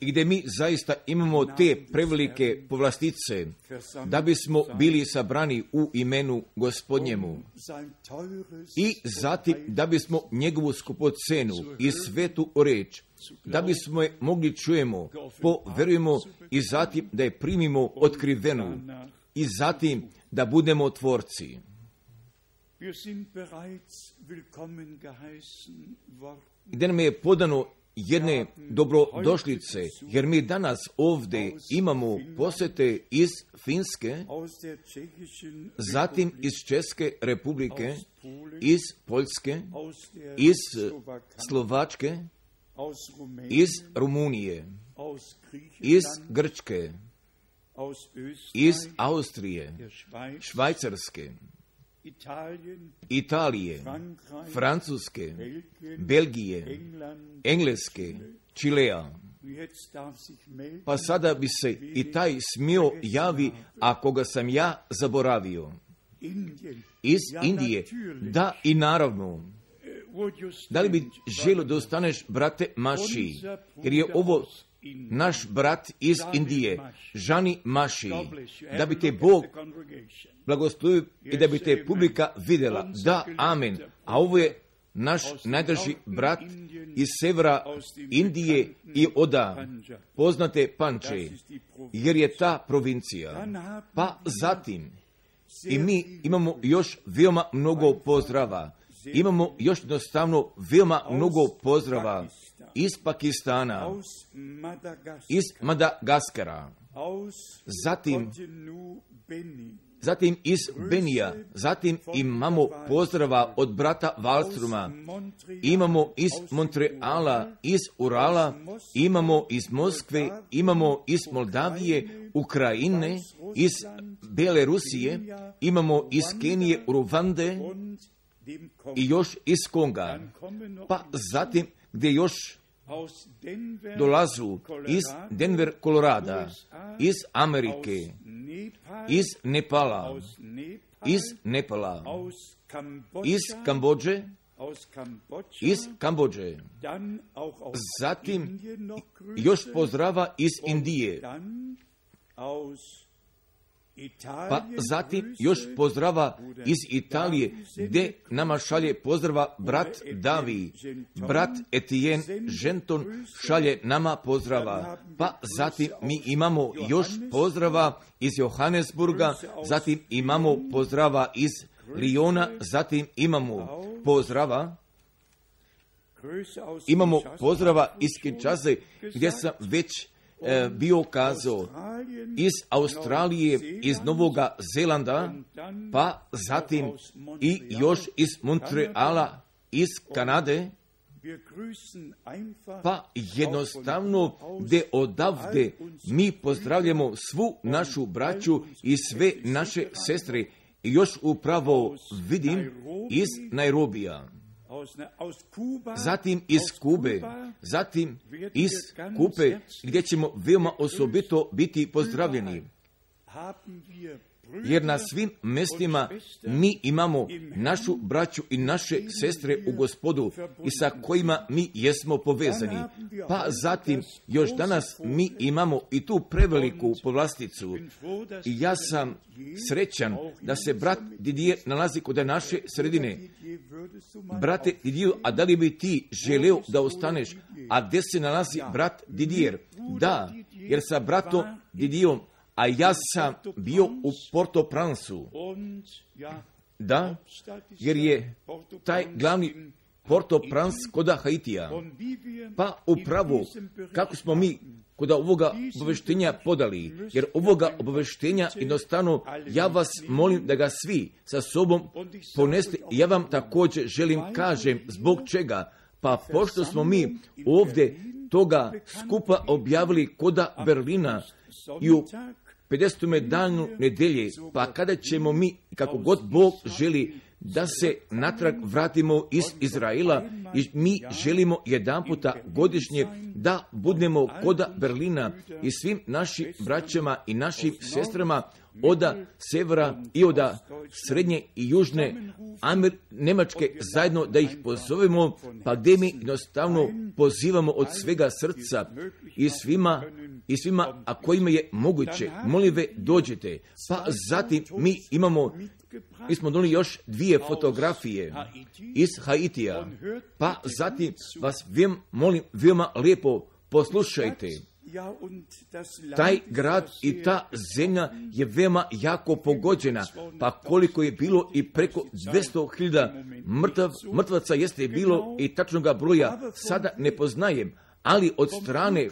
i gdje mi zaista imamo te prevelike povlastice da bismo bili sabrani u imenu gospodnjemu i zatim da bismo njegovu skupocenu i svetu reč da bismo je mogli čujemo, poverujemo i zatim da je primimo otkrivenu i zatim da budemo tvorci. Gdje nam je podano jedne dobrodošlice, jer mi danas ovdje imamo posete iz Finske, zatim iz Česke republike, iz Poljske, iz Slovačke, iz Rumunije, iz Grčke, iz Austrije, Švajcarske, Italije, Francuske, Belgije, Engleske, Čilea. Pa sada bi se i taj smio javi, a koga sam ja zaboravio. Iz Indije, da i naravno. Da li bi želio da ostaneš, brate Maši, jer je ovo naš brat iz Indije, Žani Maši, da bi te Bog blagoslovio i da bi te publika vidjela. Da, amen. A ovo je naš najdrži brat iz severa Indije i oda, poznate Panče, jer je ta provincija. Pa zatim, i mi imamo još veoma mnogo pozdrava. Imamo još jednostavno veoma mnogo pozdrava iz Pakistana, iz Madagaskara, zatim zatim iz Benija, zatim imamo pozdrava od brata Valstruma, imamo iz Montreala, iz Urala, imamo iz Moskve, imamo iz Moldavije, Ukrajine, iz Bele Rusije, imamo iz Kenije, Ruvande i još iz Konga. Pa zatim gdje još dolazu iz Denver, Kolorada, iz Amerike, iz Nepala, iz Nepala, iz Kambođe, iz Kambođe, zatim još pozdrava iz Indije, pa zatim još pozdrava iz Italije, gdje nama šalje pozdrava brat Davi, brat Etienne Ženton šalje nama pozdrava. Pa zatim mi imamo još pozdrava iz Johannesburga, zatim imamo pozdrava iz Liona, zatim imamo pozdrava Imamo pozdrava iz Kinčaze, gdje sam već bio kazao iz Australije, iz Novoga Zelanda, pa zatim i još iz Montreala, iz Kanade, pa jednostavno gdje odavde mi pozdravljamo svu našu braću i sve naše sestre. I još upravo vidim iz Nairobija zatim iz Kube, zatim iz Kupe, gdje ćemo veoma osobito biti pozdravljeni. Jer na svim mestima mi imamo našu braću i naše sestre u gospodu i sa kojima mi jesmo povezani. Pa zatim još danas mi imamo i tu preveliku povlasticu. I ja sam srećan da se brat Didier nalazi kod naše sredine. Brate Didier, a da li bi ti želeo da ostaneš? A gdje se nalazi brat Didier? Da, jer sa bratom Didierom a ja sam bio u Porto Pransu. Da, jer je taj glavni Porto Prans koda Haitija. Pa upravo kako smo mi kod ovoga obaveštenja podali, jer ovoga obaveštenja jednostavno ja vas molim da ga svi sa sobom poneste. Ja vam također želim kažem zbog čega, pa pošto smo mi ovdje toga skupa objavili koda Berlina i u 50. danu nedelje, pa kada ćemo mi, kako god Bog želi, da se natrag vratimo iz Izraela i mi želimo jedan puta godišnje da budemo koda Berlina i svim našim braćama i našim sestrama oda severa i oda srednje i južne Amer, Nemačke zajedno da ih pozovemo, pa gdje mi jednostavno pozivamo od svega srca i svima, i svima, a kojima je moguće, molive dođete. Pa zatim mi imamo mi smo donili još dvije fotografije iz Haitija, pa zatim vas vjem, molim veoma lijepo poslušajte. Taj grad i ta zemlja je veoma jako pogođena, pa koliko je bilo i preko 200.000 mrtav, mrtvaca jeste bilo i tačnoga broja sada ne poznajem, ali od strane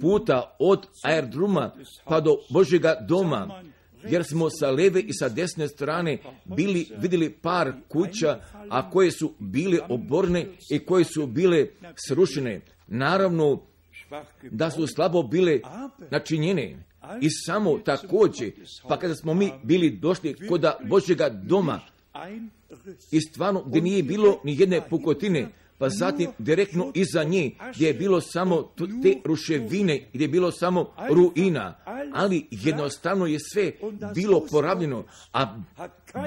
puta od aerodroma pa do Božjega doma jer smo sa leve i sa desne strane bili, vidjeli par kuća, a koje su bile oborne i koje su bile srušene. Naravno, da su slabo bile načinjene. I samo također, pa kada smo mi bili došli kod Božjega doma, i stvarno gdje nije bilo ni jedne pukotine, pa zatim direktno iza nje gdje je bilo samo te ruševine, gdje je bilo samo ruina, ali jednostavno je sve bilo porabljeno, a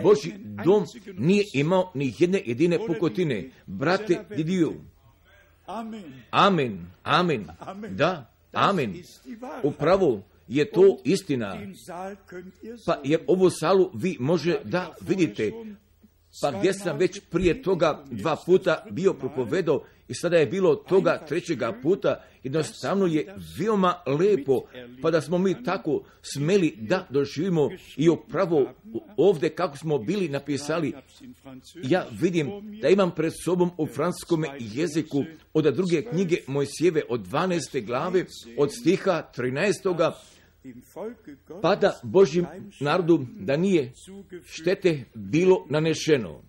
Boži dom nije imao ni jedne jedine pukotine. Brate Didiju, amen, amen, da, amen, upravo je to istina. Pa jer ovu salu vi može da vidite, pa gdje sam već prije toga dva puta bio propovedao i sada je bilo toga trećega puta, jednostavno je veoma lepo, pa da smo mi tako smeli da doživimo i upravo ovdje kako smo bili napisali, ja vidim da imam pred sobom u franskom jeziku od druge knjige Mojsijeve od 12. glave, od stiha 13 pa da Božim narodu da nije štete bilo nanešeno.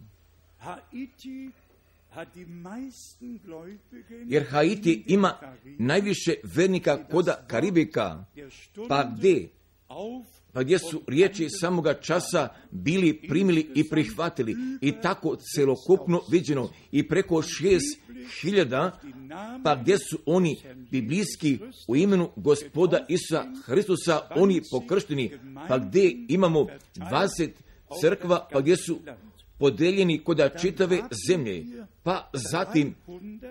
Jer Haiti ima najviše vernika koda Karibika, pa gdje? pa gdje su riječi samoga časa bili primili i prihvatili? I tako celokupno viđeno. I preko šest hiljada, pa gdje su oni biblijski u imenu gospoda Isusa Hristusa, oni pokršteni, pa gdje imamo 20 crkva, pa gdje su podeljeni kod čitave zemlje, pa zatim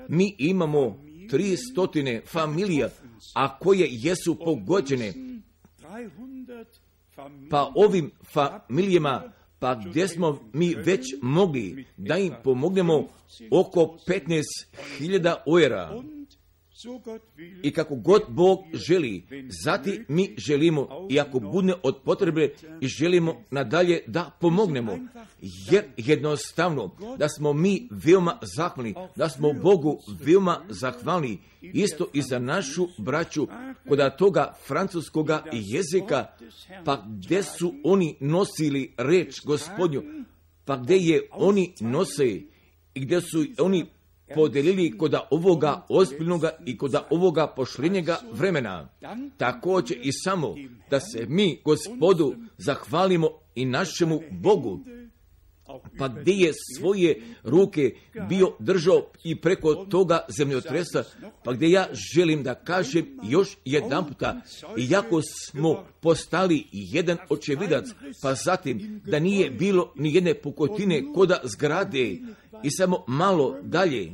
mi imamo tri stotine familija, a koje jesu pogođene, pa ovim familijama, pa gdje smo mi već mogli da im pomognemo oko 15.000 ojera. I kako god Bog želi, zati mi želimo, i ako budne od potrebe, i želimo nadalje da pomognemo. Jer jednostavno, da smo mi veoma zahvalni, da smo Bogu veoma zahvalni, isto i za našu braću, kod toga francuskoga jezika, pa gdje su oni nosili reč gospodnju, pa gdje je oni nose i gdje su oni podelili kod ovoga ozbiljnoga i kod ovoga pošljenjega vremena. Također i samo da se mi gospodu zahvalimo i našemu Bogu, pa gdje je svoje ruke bio držao i preko toga zemljotresa, pa gdje ja želim da kažem još jedan puta, iako smo postali jedan očevidac, pa zatim da nije bilo ni jedne pukotine koda zgrade i samo malo dalje,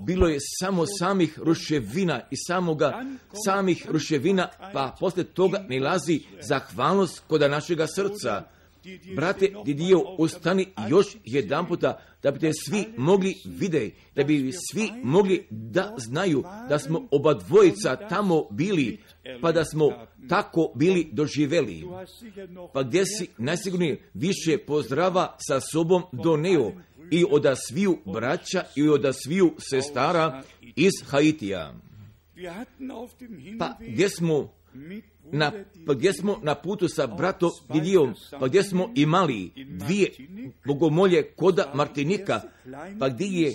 bilo je samo samih ruševina i samoga samih ruševina, pa poslije toga ne lazi zahvalnost kod našega srca. Brate Didio, ustani još jedan puta da biste svi mogli vidjeti, da bi svi mogli da znaju da smo oba dvojica tamo bili, pa da smo tako bili doživeli. Pa gdje si najsigurnije više pozdrava sa sobom doneo i od sviju braća i od sviju sestara iz Haitija. Pa gdje smo na, pa gdje smo na putu sa bratom Didijom, pa gdje smo imali dvije bogomolje koda Martinika, pa gdje je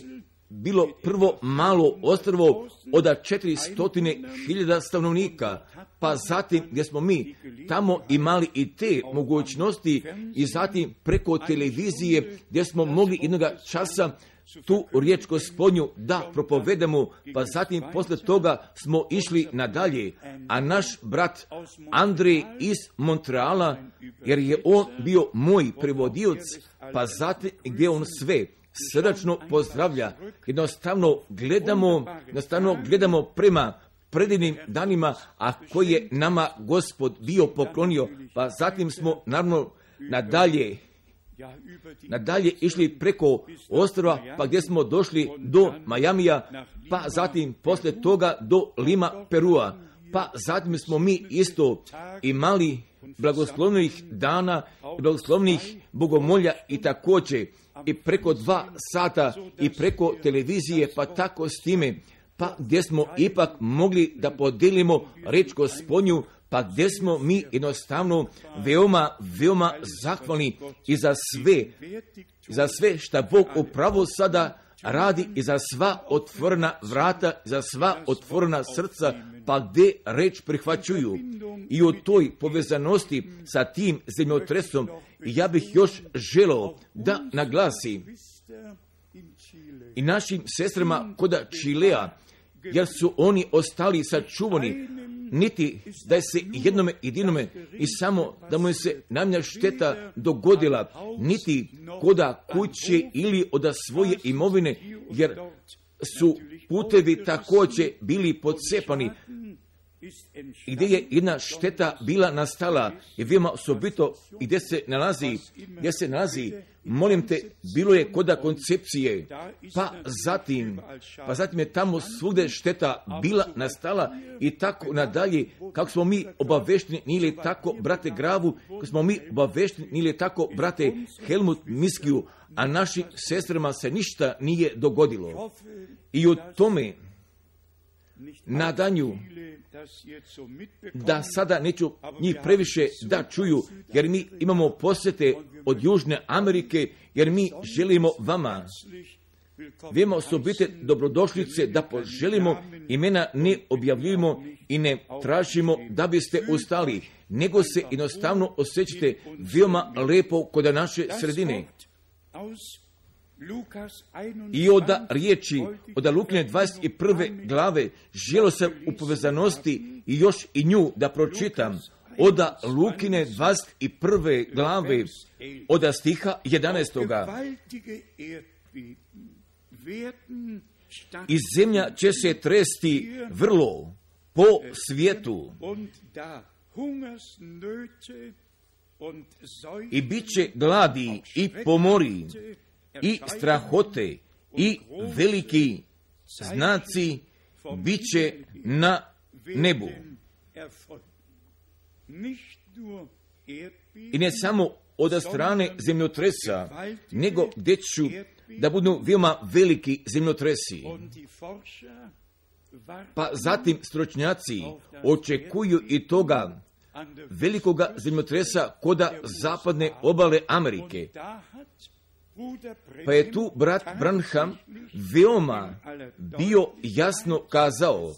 bilo prvo malo ostrvo od 400.000 stanovnika, pa zatim gdje smo mi? Tamo imali i te mogućnosti i zatim preko televizije gdje smo mogli jednoga časa tu riječ gospodnju da propovedemo, pa zatim posle toga smo išli nadalje, a naš brat Andrej iz Montreala, jer je on bio moj prevodioc, pa zatim gdje on sve srdačno pozdravlja, jednostavno gledamo, jednostavno gledamo prema predivnim danima, a koji je nama gospod bio poklonio, pa zatim smo naravno nadalje nadalje išli preko ostrova, pa gdje smo došli do Majamija, pa zatim posle toga do Lima, Perua, pa zatim smo mi isto imali blagoslovnih dana, blagoslovnih bogomolja i također i preko dva sata i preko televizije, pa tako s time, pa gdje smo ipak mogli da podelimo reč gospodnju, pa gdje smo mi jednostavno veoma, veoma zahvalni i za sve, za sve što Bog upravo sada radi i za sva otvorena vrata, za sva otvorena srca, pa gdje reč prihvaćuju. I u toj povezanosti sa tim zemljotresom ja bih još želao da naglasi i našim sestrama koda Čilea, jer su oni ostali sačuvani niti da se jednome jedinome i samo da mu se namnja šteta dogodila, niti koda kuće ili od svoje imovine, jer su putevi također bili podsepani, gdje je jedna šteta bila nastala i veoma osobito gdje se nalazi, gdje se nalazi, molim te, bilo je koda koncepcije, pa zatim, pa zatim je tamo svugdje šteta bila nastala i tako nadalje, kako smo mi obavešteni, nije tako, brate Gravu, kako smo mi obavešteni, nije tako, brate Helmut Miskiju, a našim sestrama se ništa nije dogodilo. I u tome nadanju da sada neću njih previše da čuju, jer mi imamo posjete od Južne Amerike, jer mi želimo vama Vema osobite dobrodošlice da poželimo imena ne objavljujemo i ne tražimo da biste ustali, nego se jednostavno osjećate veoma lepo kod naše sredine. I od riječi, od Lukine 21. glave, želo sam u povezanosti i još i nju da pročitam. Od Lukine 21. glave, od stiha 11. I zemlja će se tresti vrlo po svijetu i bit će gladi i pomori i strahote i veliki znaci bit će na nebu. I ne samo od strane zemljotresa, nego gdje ću da budu veoma veliki zemljotresi. Pa zatim stručnjaci očekuju i toga velikoga zemljotresa koda zapadne obale Amerike. Pa je tu brat Branham veoma bio jasno kazao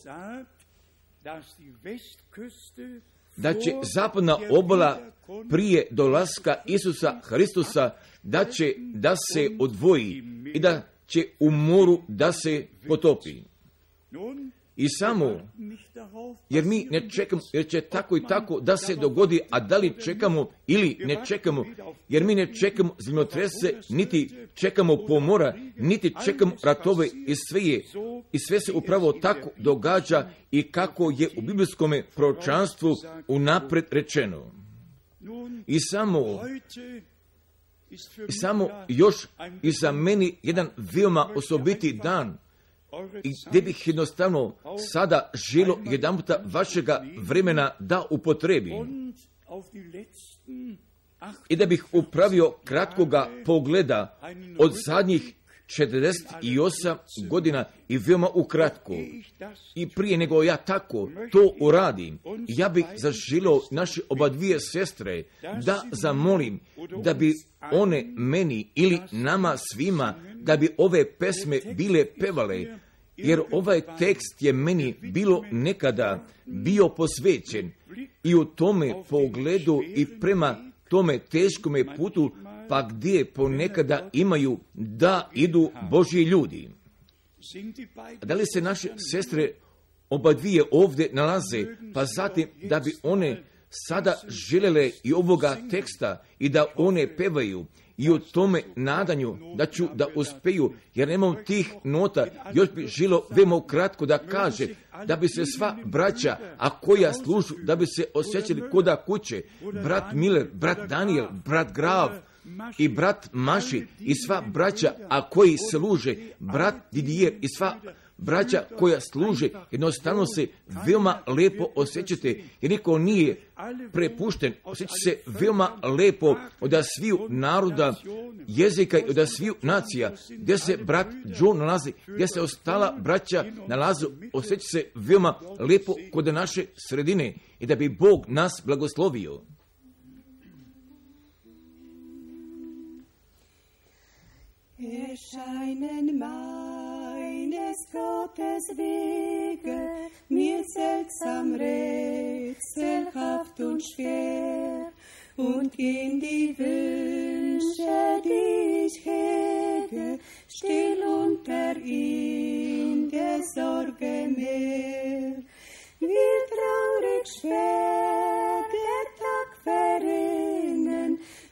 da će zapadna obala prije dolaska Isusa Hristusa da će da se odvoji i da će u moru da se potopi. I samo, jer mi ne čekamo, jer će tako i tako da se dogodi, a da li čekamo ili ne čekamo, jer mi ne čekamo zemljotrese, niti čekamo pomora, niti čekamo ratove i sve je, i sve se upravo tako događa i kako je u biblijskom proročanstvu unapred rečeno. I samo, i samo još i za meni jedan veoma osobiti dan, i gdje bih jednostavno sada želo jedan puta vašega vremena da upotrebim. I da bih upravio kratkoga pogleda od zadnjih 48 godina i veoma ukratko. I prije nego ja tako to uradim, ja bih zaželio naše oba dvije sestre da zamolim da bi one meni ili nama svima da bi ove pesme bile pevale, jer ovaj tekst je meni bilo nekada bio posvećen i u tome pogledu i prema tome teškome putu pa gdje ponekada imaju da idu Božji ljudi. Da li se naše sestre oba dvije ovdje nalaze, pa zatim da bi one sada željele i ovoga teksta i da one pevaju i u tome nadanju da ću da uspiju, jer nemam tih nota, još bi žilo veoma kratko da kaže, da bi se sva braća, a koja služu, da bi se osjećali koda kuće, brat Miller, brat Daniel, brat Grav, i brat Maši i sva braća, a koji služe, brat Didier i sva braća koja služe, jednostavno se veoma lepo osjećate, jer niko nije prepušten, osjeća se veoma lepo od sviju naroda, jezika i od sviju nacija, gdje se brat John nalazi, gdje se ostala braća nalazu, osjeća se veoma lepo kod naše sredine. I da bi Bog nas blagoslovio. Erscheinen meines Gottes Wege mir seltsam rätselhaft und schwer und gehen die Wünsche, die ich hege, still unter in der Sorge mehr. Wie traurig schwer der Tag verrinnen,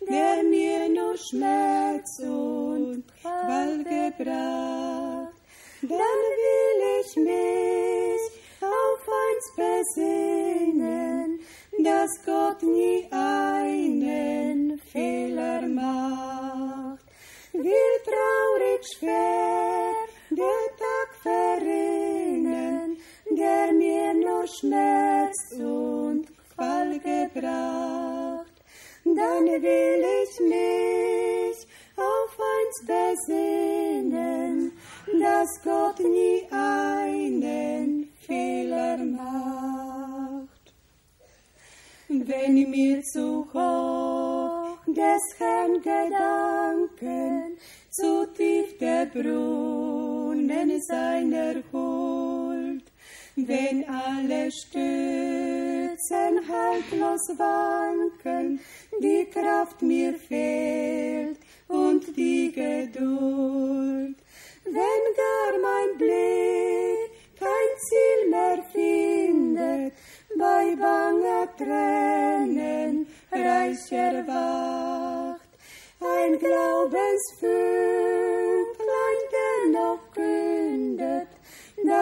der mir nur Schmerz und Qual gebracht. Dann will ich mich auf eins besinnen, dass Gott nie einen Fehler macht. Wie traurig schwer der Tag verrinnen, der mir nur Schmerz und Qual gebracht. Dann will ich mich auf eins besinnen, dass Gott nie einen Fehler macht. Wenn mir zu hoch des Herrn Gedanken, zu tief der Brunnen seiner Huld, wenn alle Stützen haltlos wanken, die Kraft mir fehlt und die Geduld. Wenn gar mein Blick kein Ziel mehr findet, bei banger Tränen reich erwacht, ein Glaubensfünklein dennoch kündet,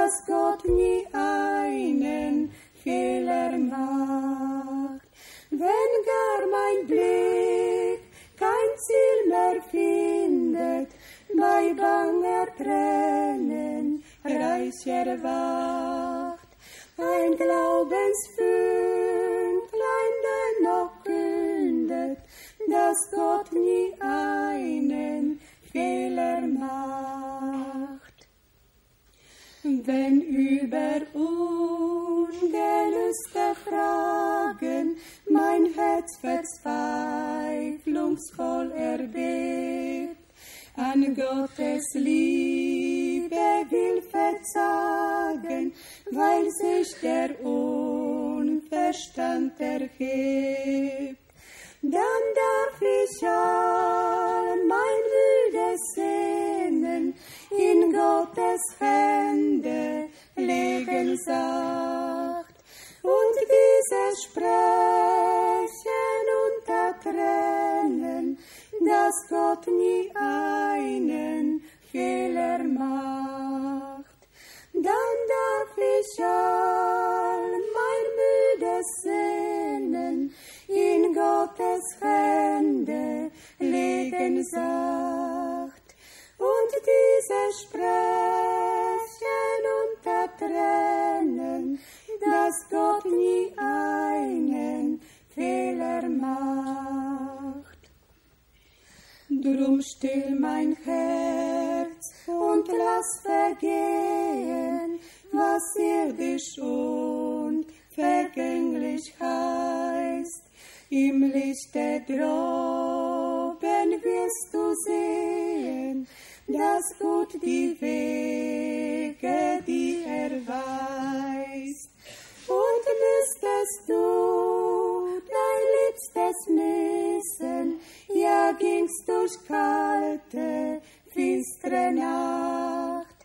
dass Gott nie einen Fehler macht. Wenn gar mein Blick kein Ziel mehr findet, bei banger Tränen reich erwacht, ein Glaubensfünklein dennoch kündet, dass Gott nie einen Fehler macht. Wenn über ungelöste Fragen mein Herz verzweiflungsvoll erbebt, an Gottes Liebe will verzagen, weil sich der Unverstand erhebt. Dann darf ich all mein wildes Sehnen in Gottes Hände legen sacht und dieses Sprechen unter Tränen, dass Gott nie einen Fehler macht. Dann darf ich all mein müdes Sehnen in Gottes Hände legen sacht und dieses Sprechen unter Tränen, dass Gott nie einen Fehler macht. Drum still mein Herz und lass vergehen, was irdisch und vergänglich heißt. Im Lichte droben wirst du sehen, dass gut die Wege, die er weist. Und müsstest du dein Liebstes missen, ja ging's ging's durch kalte, finstere Nacht.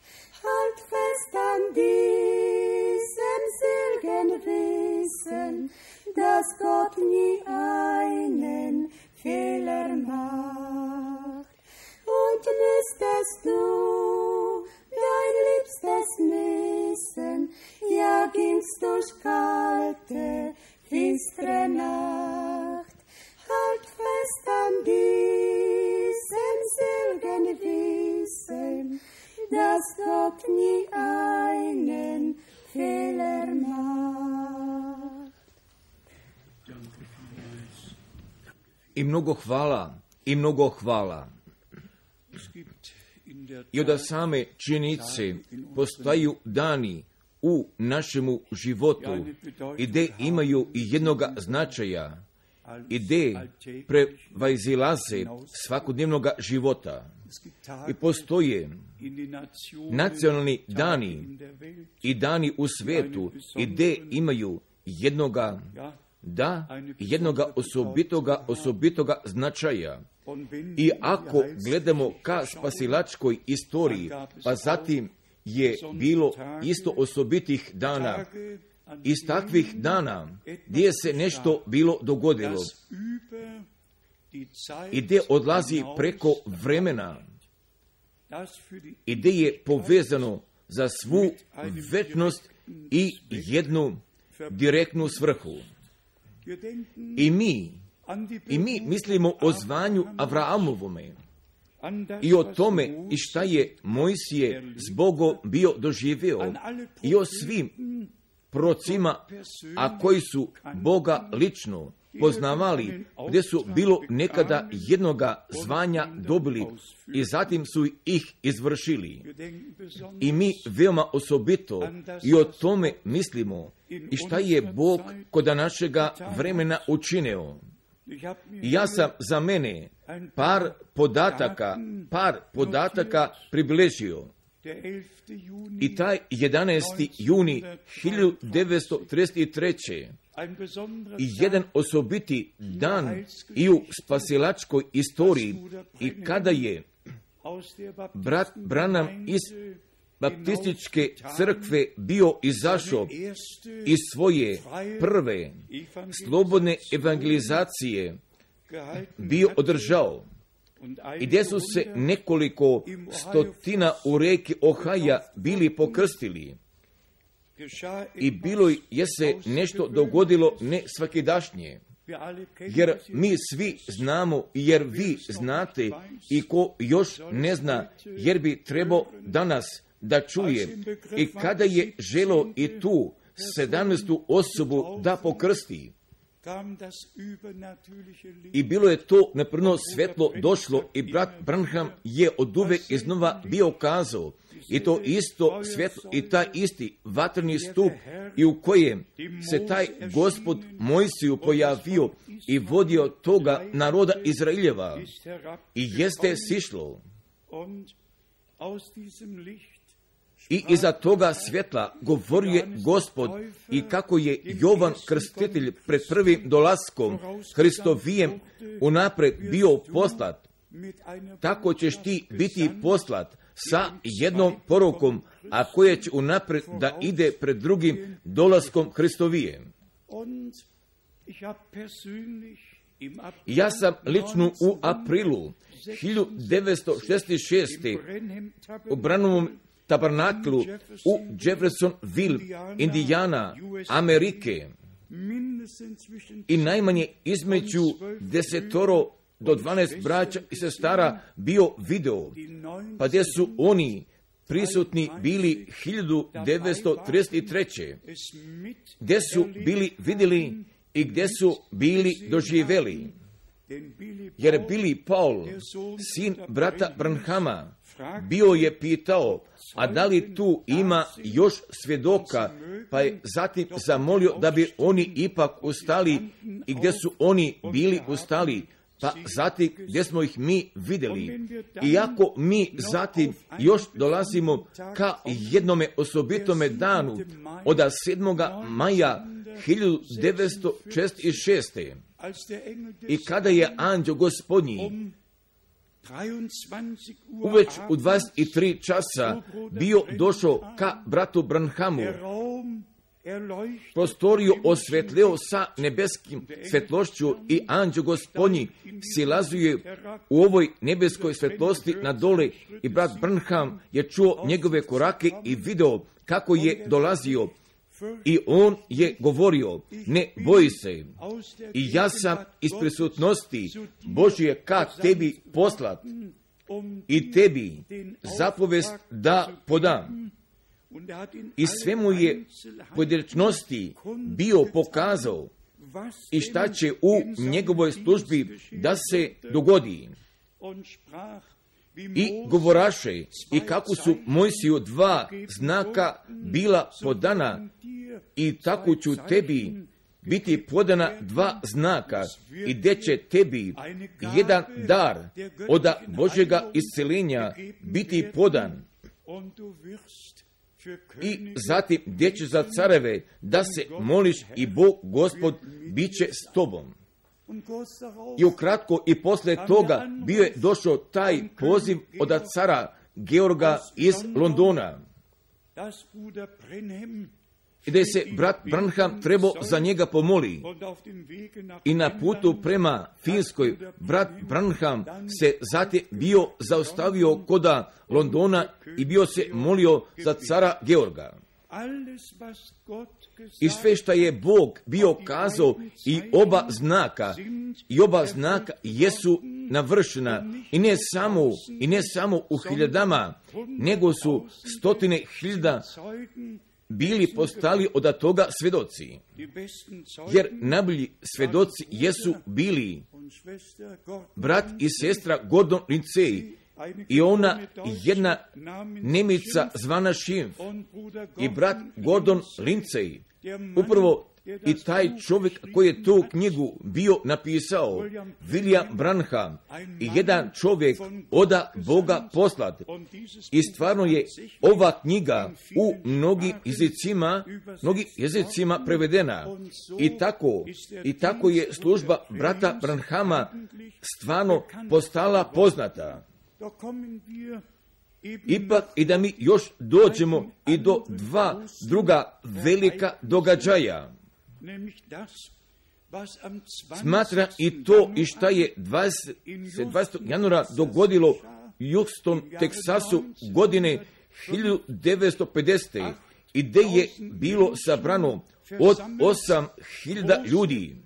Halt fest an diesem selgen Wissen, dass Gott nie einen Fehler macht. Und müsstest du dein liebstes missen, ja ging's durch kalte, finstere Nacht. Halt fest an diesem selgen Wissen, dass Gott nie einen Fehler macht. I mnogo hvala, i mnogo hvala. I od same činjenice postaju dani u našemu životu i gdje imaju i jednoga značaja i gdje prevajzilaze svakodnevnoga života. I postoje nacionalni dani i dani u svetu i gdje imaju jednoga da jednoga osobitoga, osobitoga značaja. I ako gledamo ka spasilačkoj istoriji, pa zatim je bilo isto osobitih dana, iz takvih dana gdje se nešto bilo dogodilo i gdje odlazi preko vremena i gdje je povezano za svu vetnost i jednu direktnu svrhu. I mi, i mi mislimo o zvanju Avraamovome i o tome i šta je Mojsije zbogo bio doživio i o svim procima, a koji su Boga lično poznavali, gdje su bilo nekada jednoga zvanja dobili i zatim su ih izvršili. I mi veoma osobito i o tome mislimo i šta je Bog kod našega vremena učinio. Ja sam za mene par podataka, par podataka približio. I taj 11. juni 1933. i jedan osobiti dan i u spasilačkoj istoriji i kada je brat Branham iz baptističke crkve bio izašao iz svoje prve slobodne evangelizacije bio održao i gdje su se nekoliko stotina u reki Ohaja bili pokrstili. I bilo je se nešto dogodilo ne svakidašnje. Jer mi svi znamo, jer vi znate i ko još ne zna, jer bi trebao danas da čuje i kada je želo i tu sedamnestu osobu da pokrsti. I bilo je to naprno svetlo došlo i brat Branham je od uvek iznova bio kazao i to isto svetlo i taj isti vatrni stup i u kojem se taj gospod Mojsiju pojavio i vodio toga naroda Izraeljeva. I jeste sišlo i iza toga svjetla govorio je gospod i kako je Jovan krstitelj pred prvim dolaskom Hristovijem unapred bio poslat, tako ćeš ti biti poslat sa jednom porukom, a koje će unapred da ide pred drugim dolaskom Hristovijem. Ja sam lično u aprilu 1966. u Branovom tabernaklu u Jeffersonville, Indijana, Amerike i najmanje između desetoro do 12 braća i sestara bio video, pa gdje su oni prisutni bili 1933. Gdje su bili vidjeli i gdje su bili doživjeli. Jer Billy Paul, sin brata Branhama, bio je pitao, a da li tu ima još svjedoka, pa je zatim zamolio da bi oni ipak ustali i gdje su oni bili ustali, pa zatim gdje smo ih mi vidjeli. Iako mi zatim još dolazimo ka jednome osobitome danu od 7. maja 1906. I kada je anđeo gospodnji uveć u 23 časa bio došao ka bratu Branhamu, prostoriju osvetljeo sa nebeskim svetlošću i anđeo gospodnji silazuje u ovoj nebeskoj svetlosti na dole i brat Branham je čuo njegove korake i video kako je dolazio i on je govorio, ne boji se, i ja sam iz prisutnosti Božje ka tebi poslat i tebi zapovest da podam. I sve mu je pojedinačnosti bio pokazao i šta će u njegovoj službi da se dogodi. I govoraše i kako su Mojsiju dva znaka bila podana i tako ću tebi biti podana dva znaka i gdje će tebi jedan dar od Božega iscelenja biti podan i zatim gdje će za careve da se moliš i Bog gospod bit će s tobom. I ukratko i posle toga bio je došao taj poziv od cara Georga iz Londona. I da se brat Branham trebao za njega pomoli. I na putu prema Finskoj, brat Branham se zatim bio zaustavio koda Londona i bio se molio za cara Georga. I sve što je Bog bio kazao i oba znaka, i oba znaka jesu navršena i ne samo, i ne samo u hiljadama, nego su stotine hiljada bili postali od toga svedoci. Jer najbolji svedoci jesu bili brat i sestra Gordon Lindsay i ona jedna Nemica zvana Šimf i brat Gordon Lindsay. Upravo i taj čovjek koji je tu knjigu bio napisao, William Branham, i jedan čovjek oda Boga poslat. I stvarno je ova knjiga u mnogim jezicima, mnogim jezicima prevedena. I tako, i tako je služba brata Branhama stvarno postala poznata. Ipak i da mi još dođemo i do dva druga velika događaja. Smatra i to i šta je 20, 20. januara dogodilo u Houston, Teksasu godine 1950. i gdje je bilo sabrano od 8000 ljudi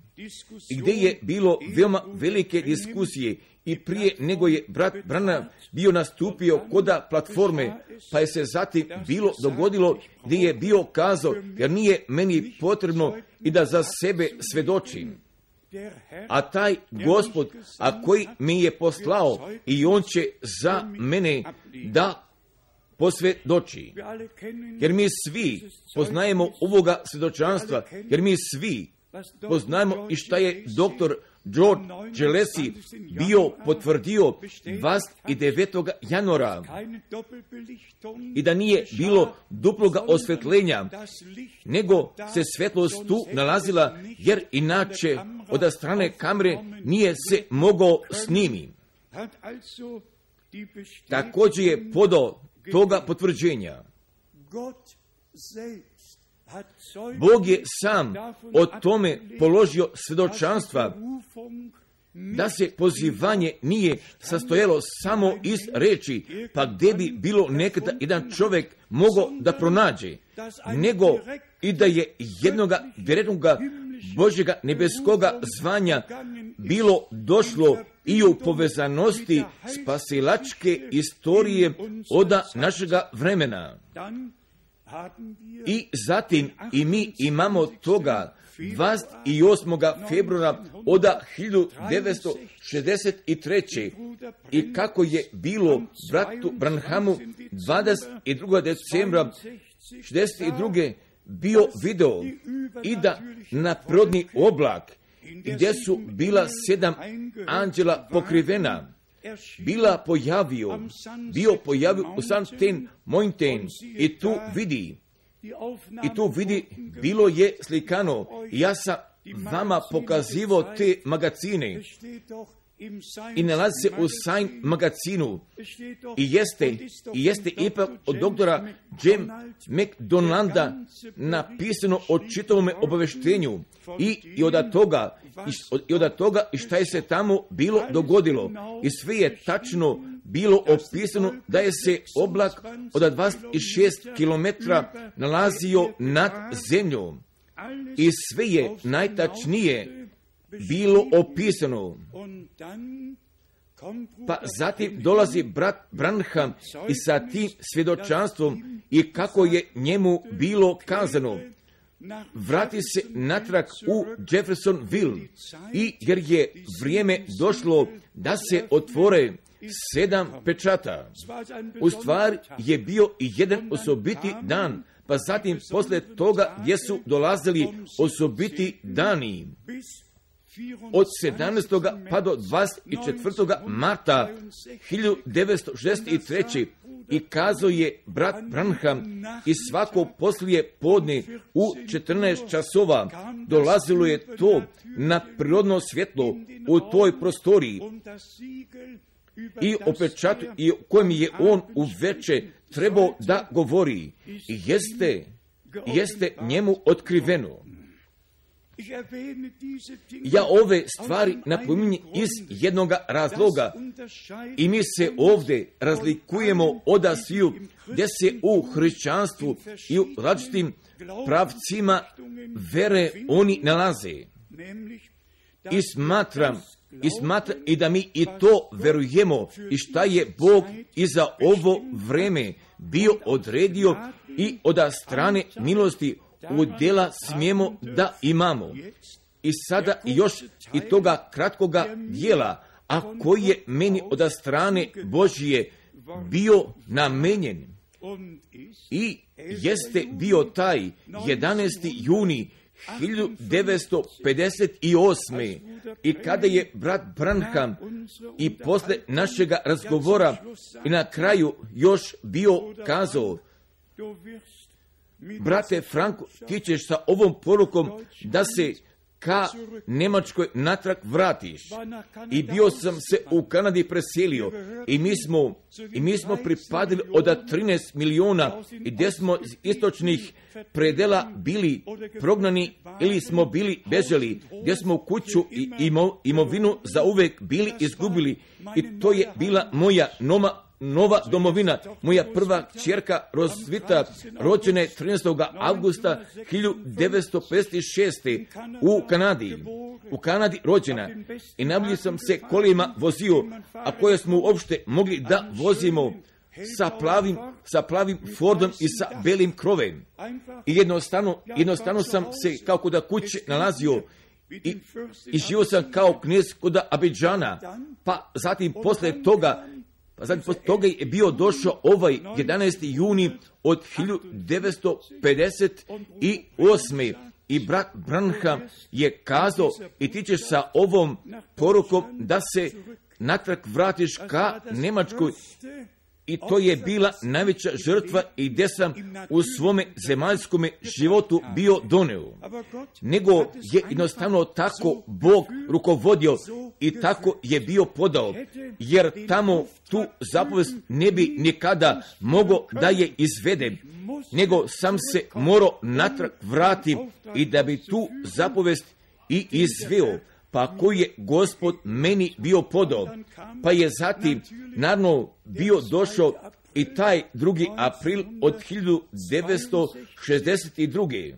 gdje je bilo veoma velike diskusije i prije nego je brat Brana bio nastupio koda platforme, pa je se zatim bilo dogodilo gdje je bio kazao, jer nije meni potrebno i da za sebe svedočim. A taj gospod, a koji mi je poslao i on će za mene da posvjedoči. Jer mi svi poznajemo ovoga svjedočanstva, jer mi svi poznajemo i šta je doktor George Gelesi bio potvrdio 29. januara i da nije bilo duploga osvetljenja, nego se svetlost tu nalazila, jer inače od strane kamere nije se mogao snimi. Također je podao toga potvrđenja. Bog je sam o tome položio svjedočanstva da se pozivanje nije sastojalo samo iz reči, pa gdje bi bilo nekada jedan čovjek mogao da pronađe, nego i da je jednoga direktnoga Božjega nebeskoga zvanja bilo došlo i u povezanosti spasilačke istorije oda našega vremena. I zatim i mi imamo toga 28. februara od 1963. i kako je bilo bratu Branhamu 22. decembra 62. bio video i da na prodni oblak gdje su bila sedam anđela pokrivena bila pojavio, bio pojavio u San Ten Mointen. I tu vidi, i tu vidi, bilo je slikano, ja sam vama pokazivo te magazine i nalazi se u Sign magazinu. I jeste, i jeste ipak od doktora Jim McDonalda napisano o čitavome obaveštenju. I, i od toga i, i od toga šta je se tamo bilo dogodilo. I sve je tačno bilo opisano da je se oblak od 26 km nalazio nad zemljom. I sve je najtačnije bilo opisano. Pa zatim dolazi brat Branham i sa tim svjedočanstvom i kako je njemu bilo kazano. Vrati se natrag u Jeffersonville i jer je vrijeme došlo da se otvore sedam pečata. U stvari je bio i jedan osobiti dan, pa zatim posle toga gdje su dolazili osobiti dani od 17. pa do 24. marta 1963. i kazao je brat Branham i svako poslije podne u 14 časova dolazilo je to na prirodno svjetlo u toj prostoriji i o pečatu i kojem je on u veče trebao da govori. Jeste, jeste njemu otkriveno. Ja ove stvari napominjem iz jednog razloga i mi se ovdje razlikujemo od sviju gdje se u hrišćanstvu i u različitim pravcima vere oni nalaze. I smatram, i smatram i da mi i to verujemo i šta je Bog i za ovo vreme bio odredio i od strane milosti udjela smijemo da imamo. I sada još i toga kratkoga dijela, a koji je meni od strane Božije bio namenjen. I jeste bio taj 11. juni 1958. I kada je brat Branham i posle našega razgovora i na kraju još bio kazao brate Franko, ti ćeš sa ovom porukom da se ka Njemačkoj natrag vratiš. I bio sam se u Kanadi preselio i mi smo, i mi smo pripadili od 13 miliona i gdje smo iz istočnih predela bili prognani ili smo bili bežali, gdje smo kuću i imovinu za uvek bili izgubili i to je bila moja noma nova domovina. Moja prva čerka Rosvita rođena je 13. augusta 1956. u Kanadi. U Kanadi rođena. I najbolje sam se kolima vozio, a koje smo uopšte mogli da vozimo sa plavim, sa plavim Fordom i sa belim krovem. I jednostavno, jednostavno sam se kako da kuće nalazio i, i živo sam kao knjez kod Abidžana, pa zatim posle toga pa zatim posle toga je bio došao ovaj 11. juni od 1958. I brat Branham je kazao i ti ćeš sa ovom porukom da se natrag vratiš ka Nemačkoj i to je bila najveća žrtva i gdje sam u svome zemaljskom životu bio doneo. Nego je jednostavno tako Bog rukovodio i tako je bio podao, jer tamo tu zapovest ne bi nikada mogo da je izvedem, nego sam se morao natrag vrati i da bi tu zapovest i izveo pa koji je gospod meni bio podao, pa je zatim naravno bio došao i taj 2. april od 1962.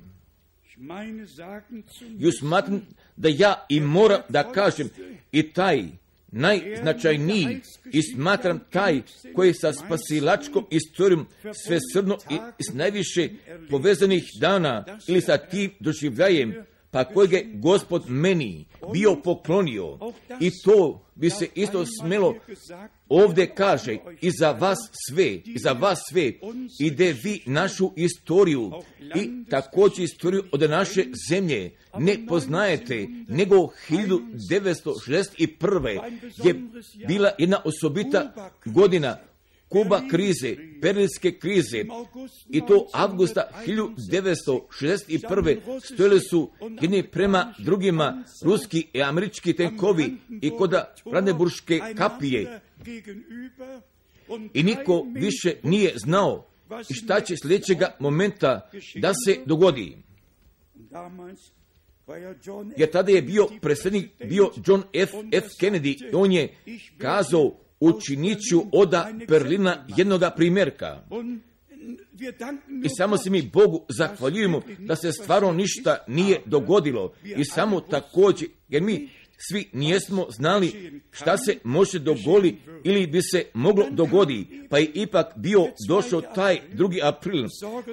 I smatram da ja i moram da kažem i taj najznačajniji i smatram taj koji sa spasilačkom istorijom sve srno i s najviše povezanih dana ili sa tim doživljajem pa kojeg je gospod meni bio poklonio i to bi se isto smelo ovdje kaže i za vas sve, i za vas sve, ide vi našu istoriju i također istoriju od naše zemlje ne poznajete, nego 1961. je bila jedna osobita godina Kuba krize, Berlinske krize i to avgusta 1961. stojili su jedni prema drugima ruski i američki tenkovi i koda Brandenburške kapije i niko više nije znao šta će sljedećega momenta da se dogodi. Jer tada je bio predsjednik, bio John F. F. Kennedy i on je kazao učinit ću oda Berlina jednoga primjerka. I samo se mi Bogu zahvaljujemo da se stvarno ništa nije dogodilo. I samo također, jer mi svi nijesmo znali šta se može dogoditi ili bi se moglo dogoditi, pa je ipak bio došao taj 2. april.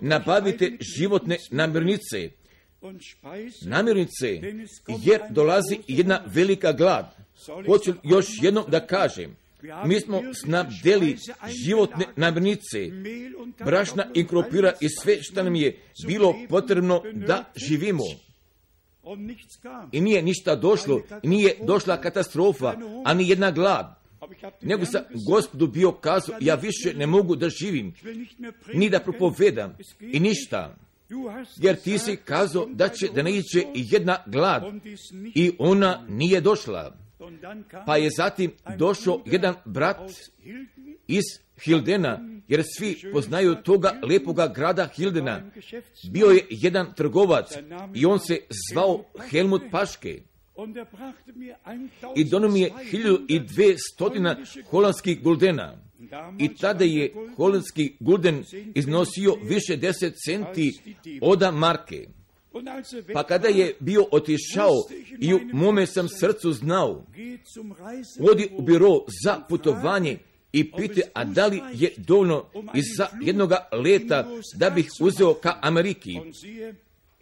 Nabavite životne namirnice, namirnice, jer dolazi jedna velika glad. Hoću još jednom da kažem, mi smo snabdeli životne namirnice, brašna i kropira i sve što nam je bilo potrebno da živimo. I nije ništa došlo, i nije došla katastrofa, ani jedna glad. Nego sam gospodu bio kazao, ja više ne mogu da živim, ni da propovedam, i ništa. Jer ti si kazao da će da ne iće jedna glad, i ona nije došla. Pa je zatim došao jedan brat iz Hildena, jer svi poznaju toga lepoga grada Hildena. Bio je jedan trgovac i on se zvao Helmut Paške. I dono mi je 1200 holandskih guldena. I tada je holandski gulden iznosio više deset centi oda marke. Pa kada je bio otišao i u mome sam srcu znao, odi u biro za putovanje i pite, a da li je dovoljno za jednoga leta da bih uzeo ka Ameriki.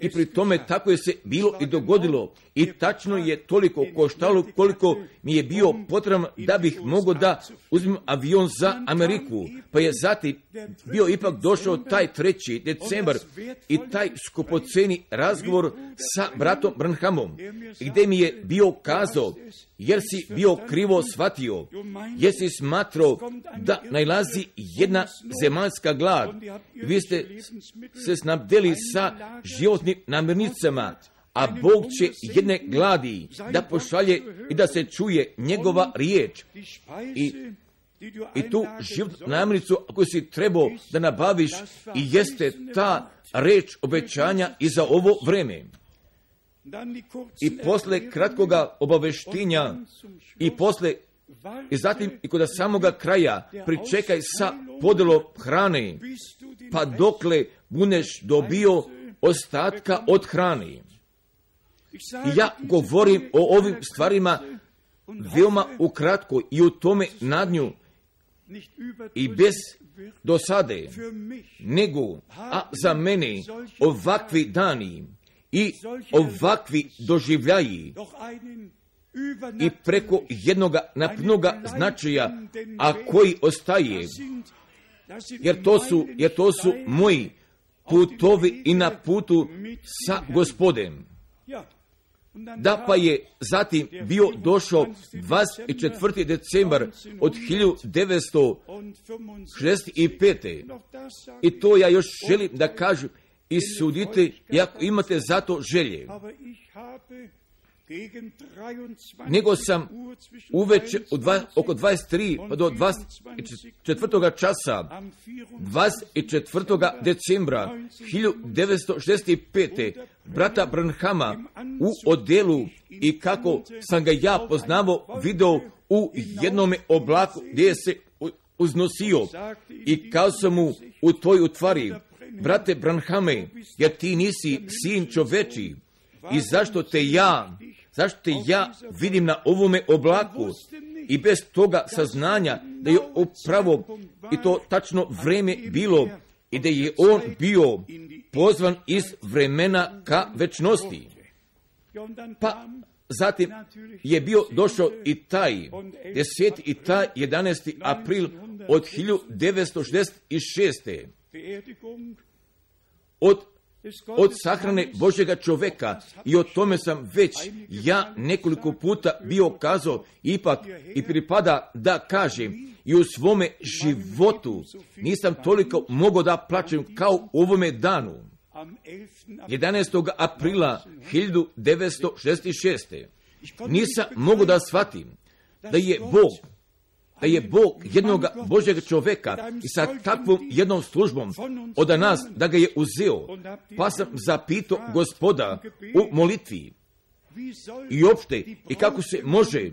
I pri tome tako je se bilo i dogodilo. I tačno je toliko koštalo koliko mi je bio potreban da bih mogao da uzmem avion za Ameriku. Pa je zatim bio ipak došao taj 3. decembar i taj skupoceni razgovor sa bratom Branhamom, gdje mi je bio kazao, jer si bio krivo shvatio, jer si smatrao da najlazi jedna zemaljska glad. Vi ste se snabdeli sa životnim namirnicama, a Bog će jedne gladi da pošalje i da se čuje njegova riječ. I, i tu životnu namirnicu ako si trebao da nabaviš i jeste ta reč obećanja i za ovo vreme. I posle kratkoga obaveštinja i posle i zatim i kod samoga kraja pričekaj sa podelo hrane, pa dokle buneš dobio ostatka od hrane. I ja govorim o ovim stvarima veoma ukratko i u tome nadnju. I bez dosade, nego, a za mene ovakvi dani i ovakvi doživljaji i preko jednoga napnoga značaja, a koji ostaje, jer to su, jer to su moji putovi i na putu sa gospodem. Da pa je zatim bio došao 24. decembar od 1965. I to ja još želim da i sudite, ako imate za to želje nego sam uveče dva, oko 23 pa do 24. časa 24. decembra 1965. brata Branhama u odelu i kako sam ga ja poznavo video u jednome oblaku gdje se uznosio i kao sam mu u tvoj utvari brate Branhame, jer ti nisi sin čoveči i zašto te ja Zašto te ja vidim na ovome oblaku i bez toga saznanja da je upravo i to tačno vreme bilo i da je on bio pozvan iz vremena ka večnosti. Pa zatim je bio došao i taj 10. i taj 11. april od 1966. Od od sahrane Božjega čoveka. i o tome sam već ja nekoliko puta bio kazao, ipak i pripada da kažem. I u svome životu nisam toliko mogao da plaćem kao u ovome danu. 11. aprila 1966. Nisam mogao da shvatim da je Bog da je Bog jednog Božeg čoveka i sa takvom jednom službom od nas da ga je uzeo, pa sam zapitao gospoda u molitvi i opšte i kako se može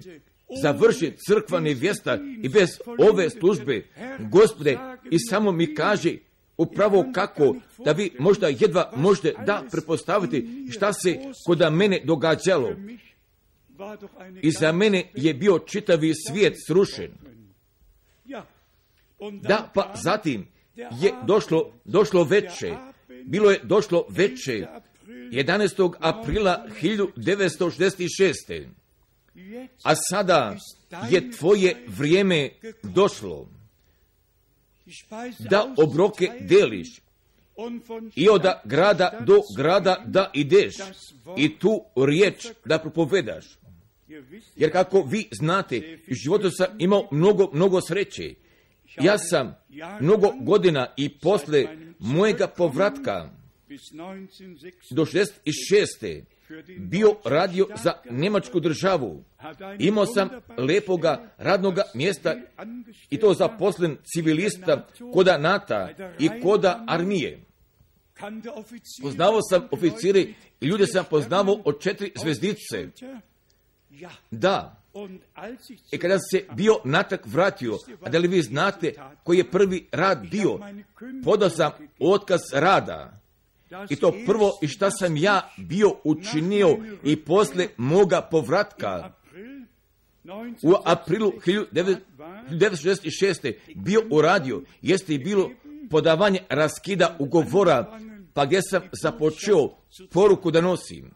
završiti crkva nevjesta i bez ove službe, gospode, i samo mi kaže upravo kako, da vi možda jedva možete da prepostaviti šta se kod mene događalo. I za mene je bio čitavi svijet srušen. Da, pa zatim je došlo, došlo veće, bilo je došlo veće, 11. aprila 1966. A sada je tvoje vrijeme došlo da obroke deliš i od grada do grada da ideš i tu riječ da propovedaš. Jer kako vi znate, u životu sam imao mnogo, mnogo sreće. Ja sam mnogo godina i posle mojega povratka do 66. bio radio za Njemačku državu. Imao sam lepoga radnoga mjesta i to zaposlen civilista koda NATO i koda armije. Poznavao sam oficiri i ljude sam poznavao od četiri zvezdice. Da, i kada se bio natak vratio, a da li vi znate koji je prvi rad bio, podao sam otkaz rada. I to prvo i šta sam ja bio učinio i posle moga povratka u aprilu 1966. bio uradio, jeste i bilo podavanje raskida ugovora, pa gdje sam započeo poruku da nosim.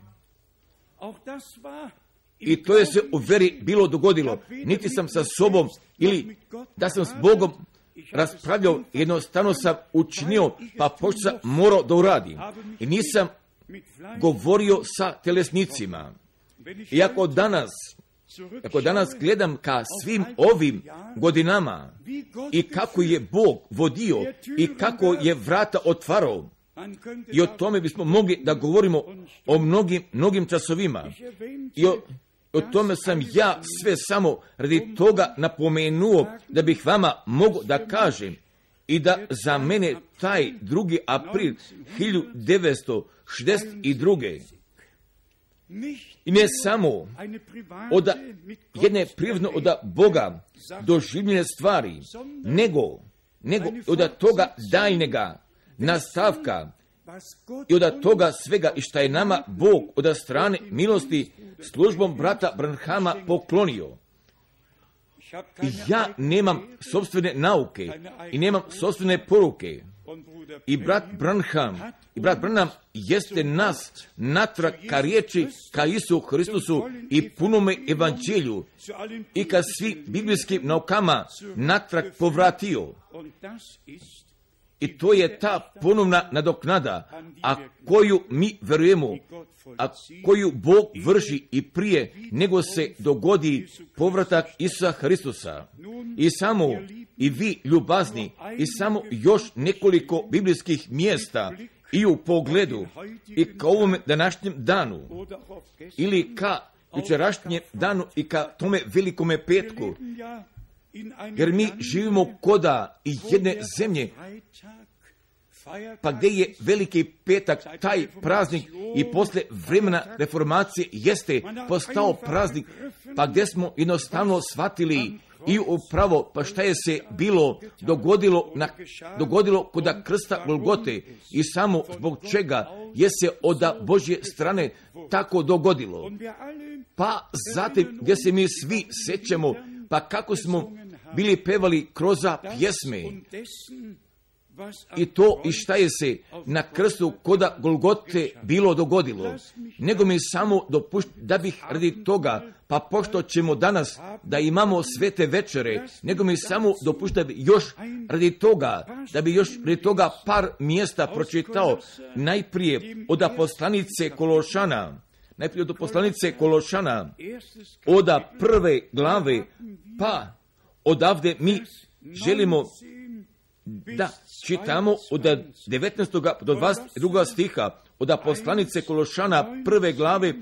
I to je se u veri bilo dogodilo. Niti sam sa sobom ili da sam s Bogom raspravljao, jednostavno sam učinio, pa pošto sam morao da uradim. I nisam govorio sa telesnicima. Iako danas, ako danas gledam ka svim ovim godinama i kako je Bog vodio i kako je vrata otvarao, i o tome bismo mogli da govorimo o mnogim, mnogim časovima. I o, o tome sam ja sve samo radi toga napomenuo da bih vama mogu da kažem i da za mene taj 2. april 1962. I ne samo od jedne privatno od Boga doživljene stvari, nego, nego od toga daljnega nastavka i od toga svega i šta je nama Bog od strane milosti službom brata Branhama poklonio. I ja nemam sobstvene nauke i nemam sobstvene poruke. I brat Branham i brat Branham jeste nas natrag ka riječi ka Isu Hristusu i punome evanđelju i ka svi biblijskim naukama natrag povratio. I to je ta ponovna nadoknada, a koju mi verujemo, a koju Bog vrši i prije nego se dogodi povratak Isusa Hristusa. I samo i vi ljubazni i samo još nekoliko biblijskih mjesta i u pogledu i ka ovome današnjem danu ili ka jučerašnjem danu i ka tome velikome petku jer mi živimo koda i jedne zemlje, pa gdje je veliki petak, taj praznik i posle vremena reformacije jeste postao praznik, pa gdje smo jednostavno shvatili i upravo pa šta je se bilo dogodilo, na, dogodilo kod krsta Golgote i samo zbog čega je se od Božje strane tako dogodilo. Pa zatim gdje se mi svi sećamo, pa kako smo bili pevali kroz pjesme. I to i šta je se na krstu koda Golgote bilo dogodilo, nego mi samo dopušti da bih radi toga, pa pošto ćemo danas da imamo svete večere, nego mi samo dopušti da bi još radi toga, da bi još radi toga par mjesta pročitao, najprije od poslanice Kološana, najprije od poslanice Kološana, od prve glave, pa odavde mi želimo da čitamo od 19. do 22. stiha od poslanice Kološana prve glave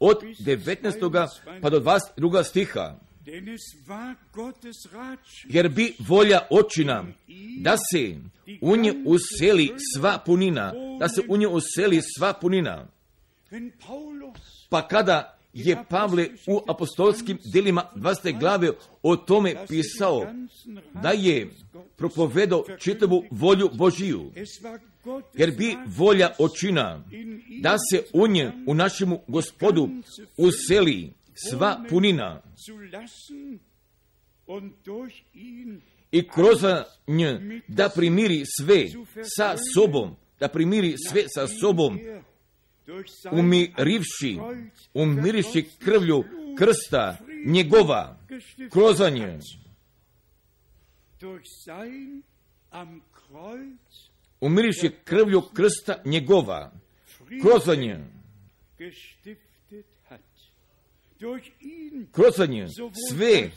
od 19. pa do 22. stiha. Jer bi volja očina da se u nje useli sva punina, da se u nje useli sva punina. Pa kada je Pavle u apostolskim delima 20. glave o tome pisao da je propovedao čitavu volju Božiju, jer bi volja očina da se u nje, u našemu gospodu, useli sva punina i kroz nje da primiri sve sa sobom, da primiri sve sa sobom, umirivši, umirivši krvlju krsta njegova, kroz nje. Umiriši krvlju krsta njegova, kroz nje. Kroz nje sve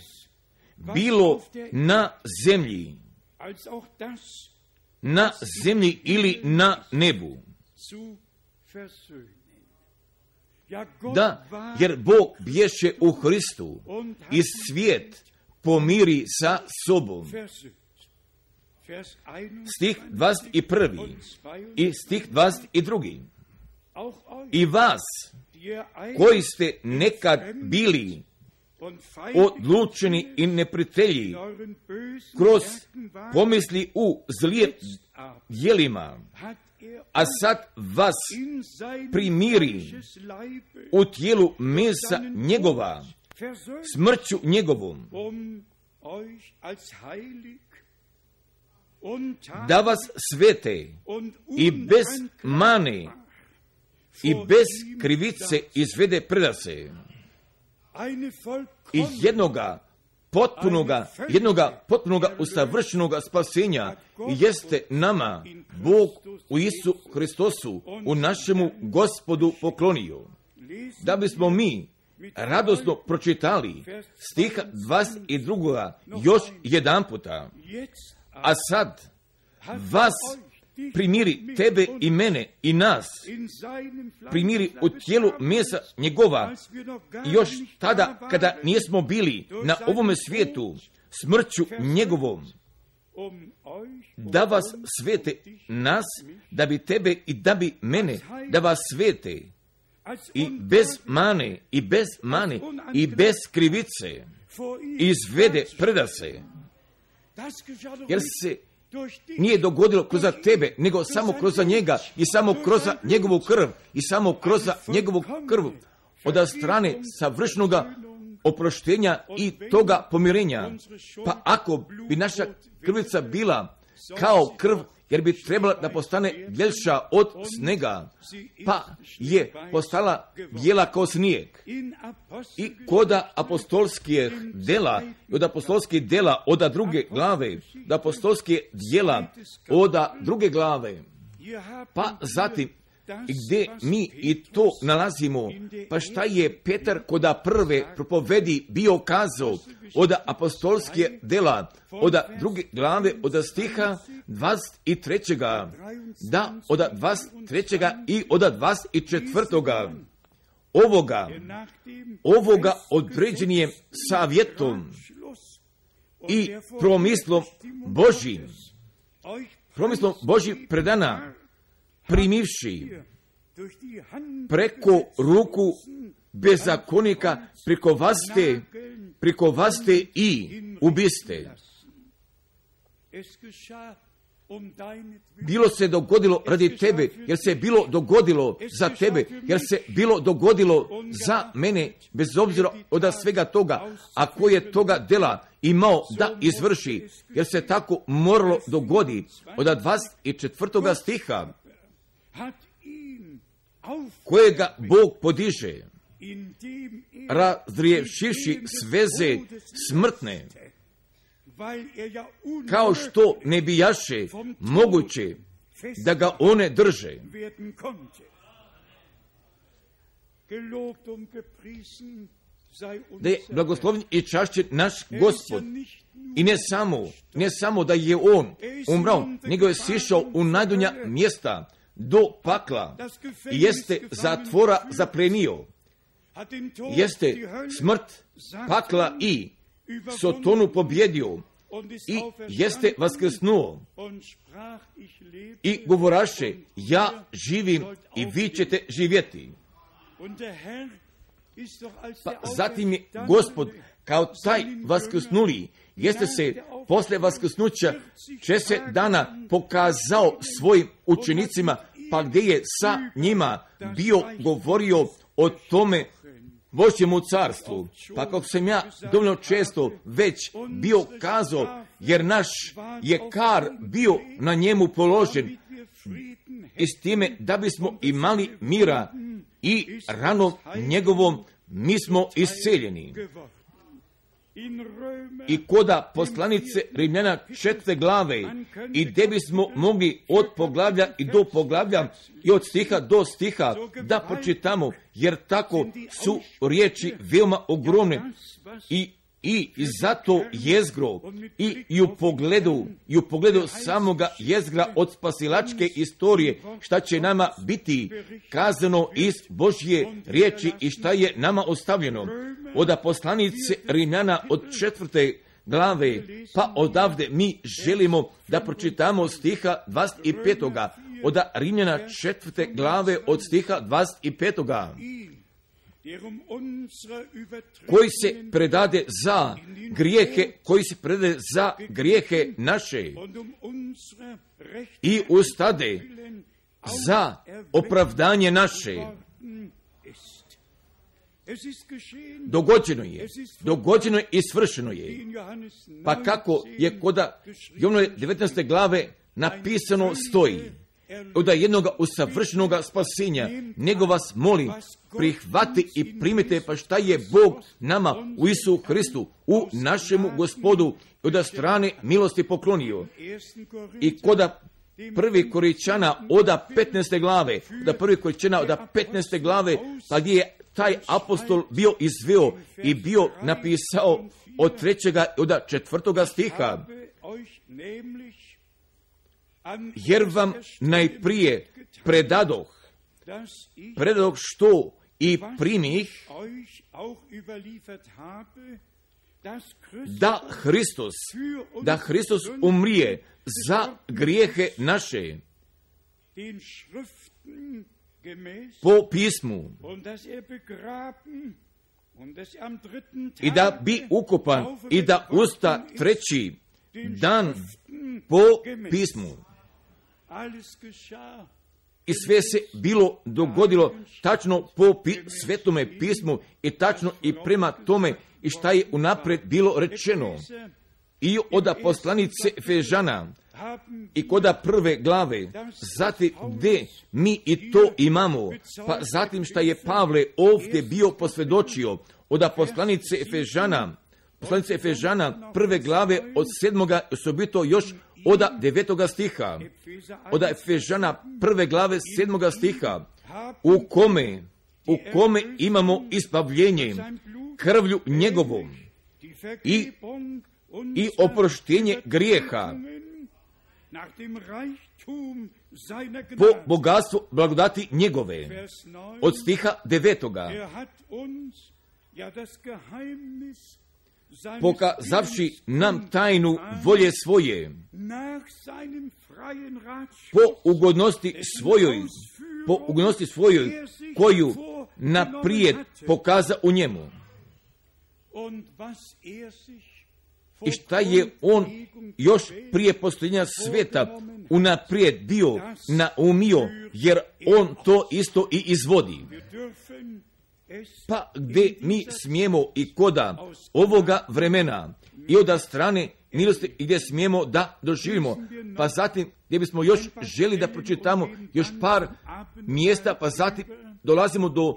bilo na zemlji, na zemlji ili na nebu. Da, jer Bog bješe u Hristu i svijet pomiri sa sobom. Stih 21. i stih 22. I vas, koji ste nekad bili odlučeni i neprijatelji kroz pomisli u zlije jelima, a sad vas primiri u tijelu mesa njegova, smrću njegovom, da vas svete i bez mane i bez krivice izvede predase i jednoga potpunoga, jednoga potpunoga usavršenoga spasenja jeste nama Bog u Isu Hristosu, u našemu gospodu poklonio. Da bismo mi radosno pročitali stiha 22. još jedan puta. A sad vas primiri tebe i mene i nas, primiri u tijelu mjesa njegova, još tada kada nismo bili na ovome svijetu smrću njegovom, da vas svete nas, da bi tebe i da bi mene, da vas svete. I bez mane, i bez mane, i bez krivice, izvede, preda se, jer se nije dogodilo kroz tebe, nego samo kroz njega i samo kroz njegovu krv i samo kroz njegovu krv od strane savršnoga oproštenja i toga pomirenja. Pa ako bi naša krvica bila kao krv jer bi trebala da postane bjelša od snega, pa je postala bijela kao snijeg. I koda apostolskih dela, od apostolskih dela od druge glave, da apostolske djela od druge glave, pa zatim gdje mi i to nalazimo, pa šta je Petar koda prve propovedi bio kazao od apostolske dela, od druge glave, od stiha 23. Da, od 23. i od 24. Ovoga, ovoga određenije savjetom i promislom Božim, promislom Božim predana, primivši preko ruku bezakonika preko vaste, preko vaste i ubiste. Bilo se dogodilo radi tebe, jer se bilo dogodilo za tebe, jer se bilo dogodilo za mene, bez obzira od svega toga, a koje toga dela imao da izvrši, jer se tako moralo dogodi od 24. stiha, kojega Bog podiže, razriješivši sveze smrtne, kao što ne bijaše moguće da ga one drže. Da je blagoslovljen i čašćen naš gospod. I ne samo, ne samo da je on umrao, nego je sišao u najdunja mjesta do pakla i jeste zatvora zaplenio. Jeste smrt, pakla i Sotonu pobjedio i jeste vaskrsnuo i govoraše, ja živim i vi ćete živjeti. Pa zatim je gospod kao taj vaskrsnuli, jeste se posle vaskrsnuća se dana pokazao svojim učenicima, pa gdje je sa njima bio govorio o tome Božjemu carstvu. Pa kako sam ja dovoljno često već bio kazao, jer naš je kar bio na njemu položen i s time da bismo imali mira i ranom njegovom mi smo isceljeni. I koda poslanice Rimljana četvrte glave i gdje bismo mogli od poglavlja i do poglavlja i od stiha do stiha da pročitamo, jer tako su riječi veoma ogromne i i zato jezgro i, i u pogledu i u pogledu samoga jezgra od spasilačke istorije šta će nama biti kazano iz Božje riječi i šta je nama ostavljeno od poslanice Rimljana od četvrte glave, pa odavde mi želimo da pročitamo stiha 25. od Rimljana četvrte glave od stiha 25 koji se predade za grijehe, koji se predade za grijehe naše i ustade za opravdanje naše. Dogođeno je, dogođeno je i svršeno je. Pa kako je koda Jovnove 19. glave napisano stoji, od jednog usavršenog spasenja, nego vas molim, prihvati i primite pa šta je Bog nama u Isu Hristu, u našemu gospodu, od strane milosti poklonio. I koda prvi koričana oda 15. glave, da prvi koričana oda 15. glave, pa gdje je taj apostol bio izveo i bio napisao od trećega od četvrtoga stiha. Jer vam najprije predadoh, predadoh što i primih da Hristos, da Hristos umrije za grijehe naše. Po pismu. I da bi ukupan i da usta treći dan po pismu i sve se bilo dogodilo tačno po pi, svetome pismu i tačno i prema tome i šta je unapred bilo rečeno. I od poslanice Fežana i koda prve glave, zatim gdje mi i to imamo, pa zatim šta je Pavle ovdje bio posvjedočio od poslanice Efežana, poslanice Efežana prve glave od sedmoga osobito još oda devetoga stiha, oda Efežana prve glave sedmoga stiha, u kome, u kome imamo ispavljenje krvlju njegovom i, i oproštenje grijeha po bogatstvu blagodati njegove. Od stiha devetoga pokazavši nam tajnu volje svoje, po ugodnosti svojoj, po ugodnosti svojoj, koju naprijed pokaza u njemu. I šta je on još prije postojenja sveta unaprijed bio naumio, jer on to isto i izvodi. Pa gdje mi smijemo i koda ovoga vremena i od strane milosti i gdje smijemo da doživimo. Pa zatim gdje bismo još želi da pročitamo još par mjesta, pa zatim dolazimo do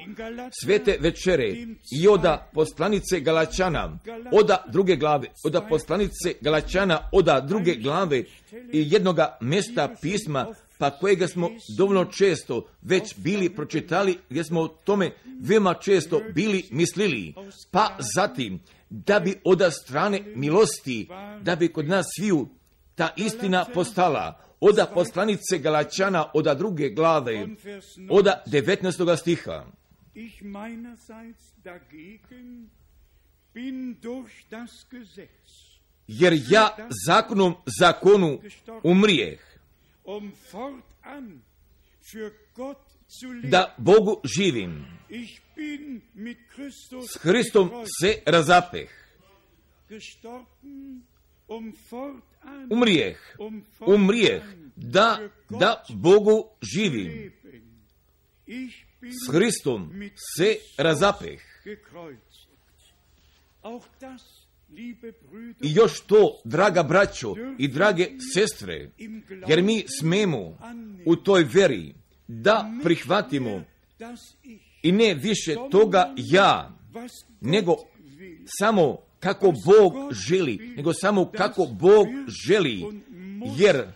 svete večere i oda poslanice Galačana, oda druge glave, oda poslanice Galačana, oda druge glave i jednoga mjesta pisma pa kojega smo dovoljno često već bili pročitali, gdje smo o tome veoma često bili mislili. Pa zatim, da bi od strane milosti, da bi kod nas sviju ta istina postala, oda poslanice Galačana, oda druge glave, oda 19. stiha. Jer ja zakonom zakonu umrijeh, da Bogu živim. S Hristom se razapeh. Umrijeh, umrijeh, da, da Bogu živim. S Hristom se razapeh. I još to, draga braćo i drage sestre, jer mi smemo u toj veri da prihvatimo i ne više toga ja, nego samo kako Bog želi, nego samo kako Bog želi, jer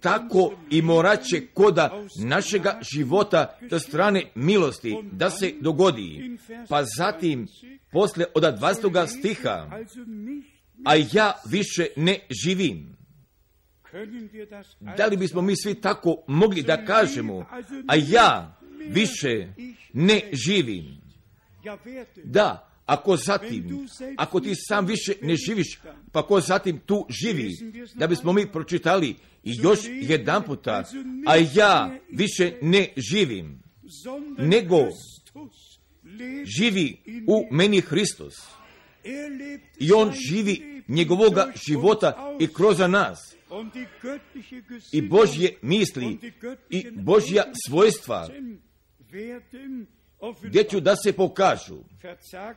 tako i moraće koda našega života do strane milosti da se dogodi. Pa zatim posle od 20. stiha, a ja više ne živim. Da li bismo mi svi tako mogli da kažemo, a ja više ne živim? Da, ako zatim, ako ti sam više ne živiš, pa ko zatim tu živi, da bismo mi pročitali i još jedan puta, a ja više ne živim, nego živi u meni Hristos. I on živi njegovoga života i kroz nas. I Božje misli i Božja svojstva gdje ću da se pokažu,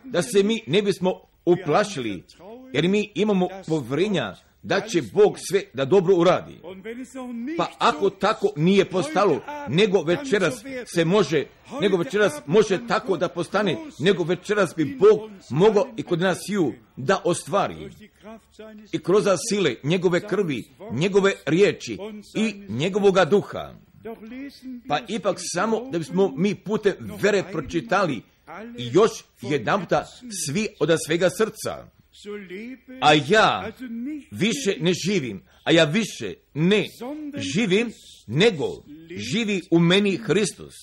da se mi ne bismo uplašili, jer mi imamo povrenja da će Bog sve da dobro uradi. Pa ako tako nije postalo, nego večeras se može, nego večeras može tako da postane, nego večeras bi Bog mogao i kod nas ju da ostvari. I kroz sile njegove krvi, njegove riječi i njegovoga duha. Pa ipak samo da bismo mi putem vere pročitali i još jedan puta svi od svega srca. a ja više ne živim, a ja više ne živim, nego živi u meni Hristos.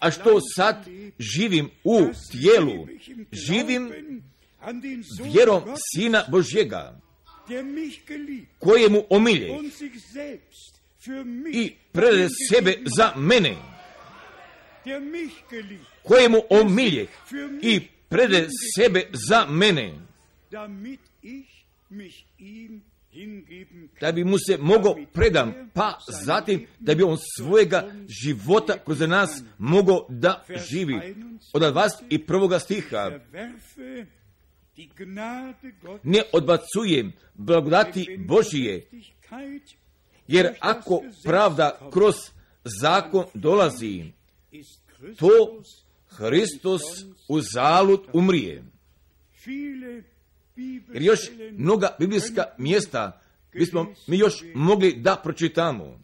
A što sad živim u tijelu, živim vjerom Sina Božjega, kojemu omilje i prede sebe za mene, kojemu omiljeh i prede sebe za mene, da bi mu se mogao predam, pa zatim da bi on svojega života kroz nas mogao da živi. Od vas i prvoga stiha ne odbacujem blagodati Božije, jer ako pravda kroz zakon dolazi, to Hristos u zalud umrije. Jer još mnoga biblijska mjesta bismo mi još mogli da pročitamo.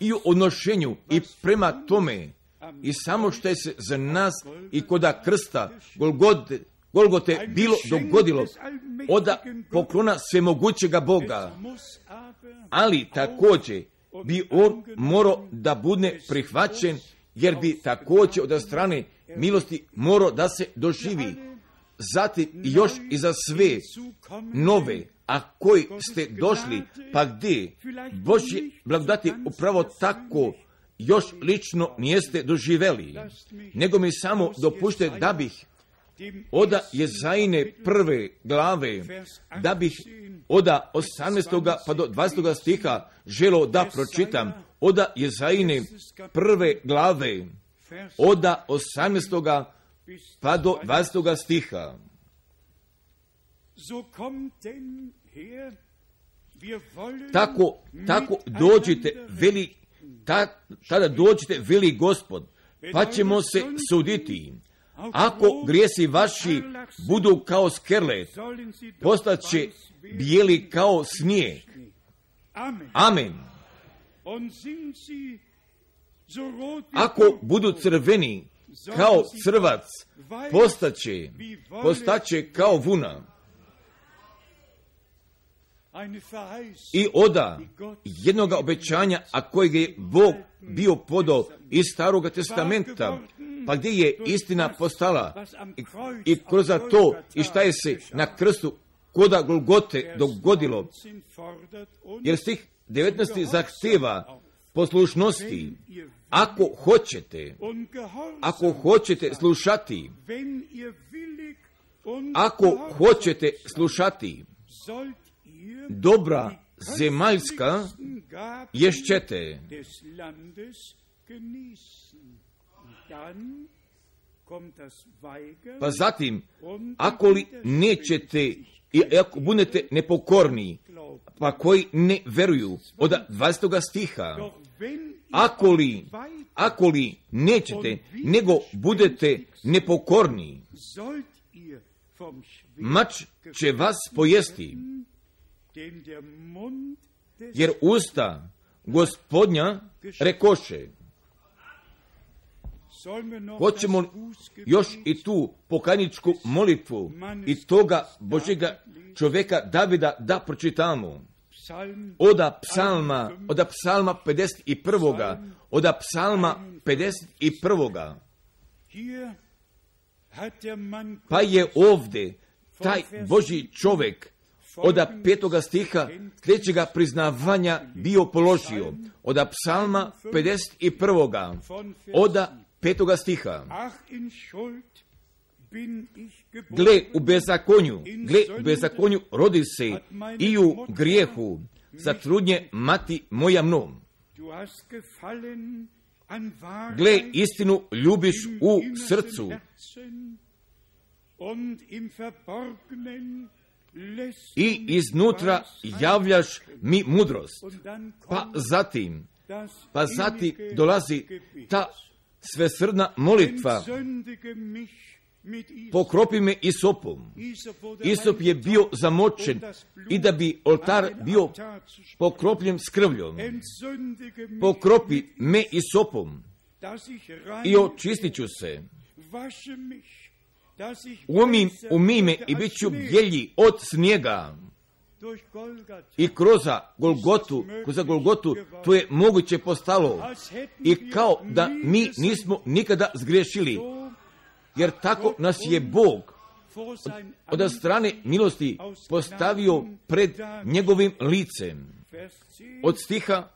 I u odnošenju i prema tome i samo što je se za nas i koda krsta Golgote, Golgote bilo dogodilo oda poklona svemogućega Boga, ali također bi on morao da bude prihvaćen jer bi također od strane milosti morao da se doživi. Zatim još i za sve nove, a koji ste došli, pa gdje? Božje blagodati upravo tako još lično nijeste doživeli, nego mi samo dopušte da bih oda Jezajine prve glave, da bih oda 18. pa do 20. stiha želo da pročitam oda Jezajine prve glave, oda 18. pa do 20. stiha. Tako, tako dođite, veli, ta, tada dođite, veli gospod, pa ćemo se suditi. Ako grijesi vaši budu kao skerlet, postaće bijeli kao snijeg. Amen. Ako budu crveni kao crvac, postaće, postaće kao vuna. I oda jednoga obećanja, a kojeg je Bog bio podao iz staroga testamenta, pa gdje je istina postala i, i kroz to i šta je se na krstu koda Golgote dogodilo. Jer stih 19. zahteva poslušnosti. Ako hoćete, ako hoćete slušati, ako hoćete slušati, dobra zemaljska ješćete. Pa zatim, ako li nećete i ako budete nepokorni, pa koji ne veruju, od 20. stiha, ako li, ako li nećete, nego budete nepokorni, mač će vas pojesti, jer usta gospodnja rekoše, Hoćemo još i tu pokajničku molitvu i toga Božega čovjeka Davida da pročitamo. Oda psalma, oda psalma 51. Oda psalma 51. Pa je ovdje taj Boži čovjek oda petoga stiha sljedećega priznavanja bio položio. Oda psalma 51. Oda petoga stiha. Gle u bezakonju, gle u bezakonju rodi se i u grijehu, zatrudnje mati moja mnom. Gle istinu ljubiš u srcu i iznutra javljaš mi mudrost. Pa zatim, pa zatim dolazi ta svesrdna molitva, pokropi me isopom. Isop je bio zamočen i da bi oltar bio pokropljen s krvljom. Pokropi me isopom i očistit ću se. Umim, umime i bit ću bjelji od snijega. I kroz Golgotu, kroz Golgotu, to je moguće postalo. I kao da mi nismo nikada zgriješili, jer tako nas je Bog od strane milosti postavio pred njegovim licem. Od stiha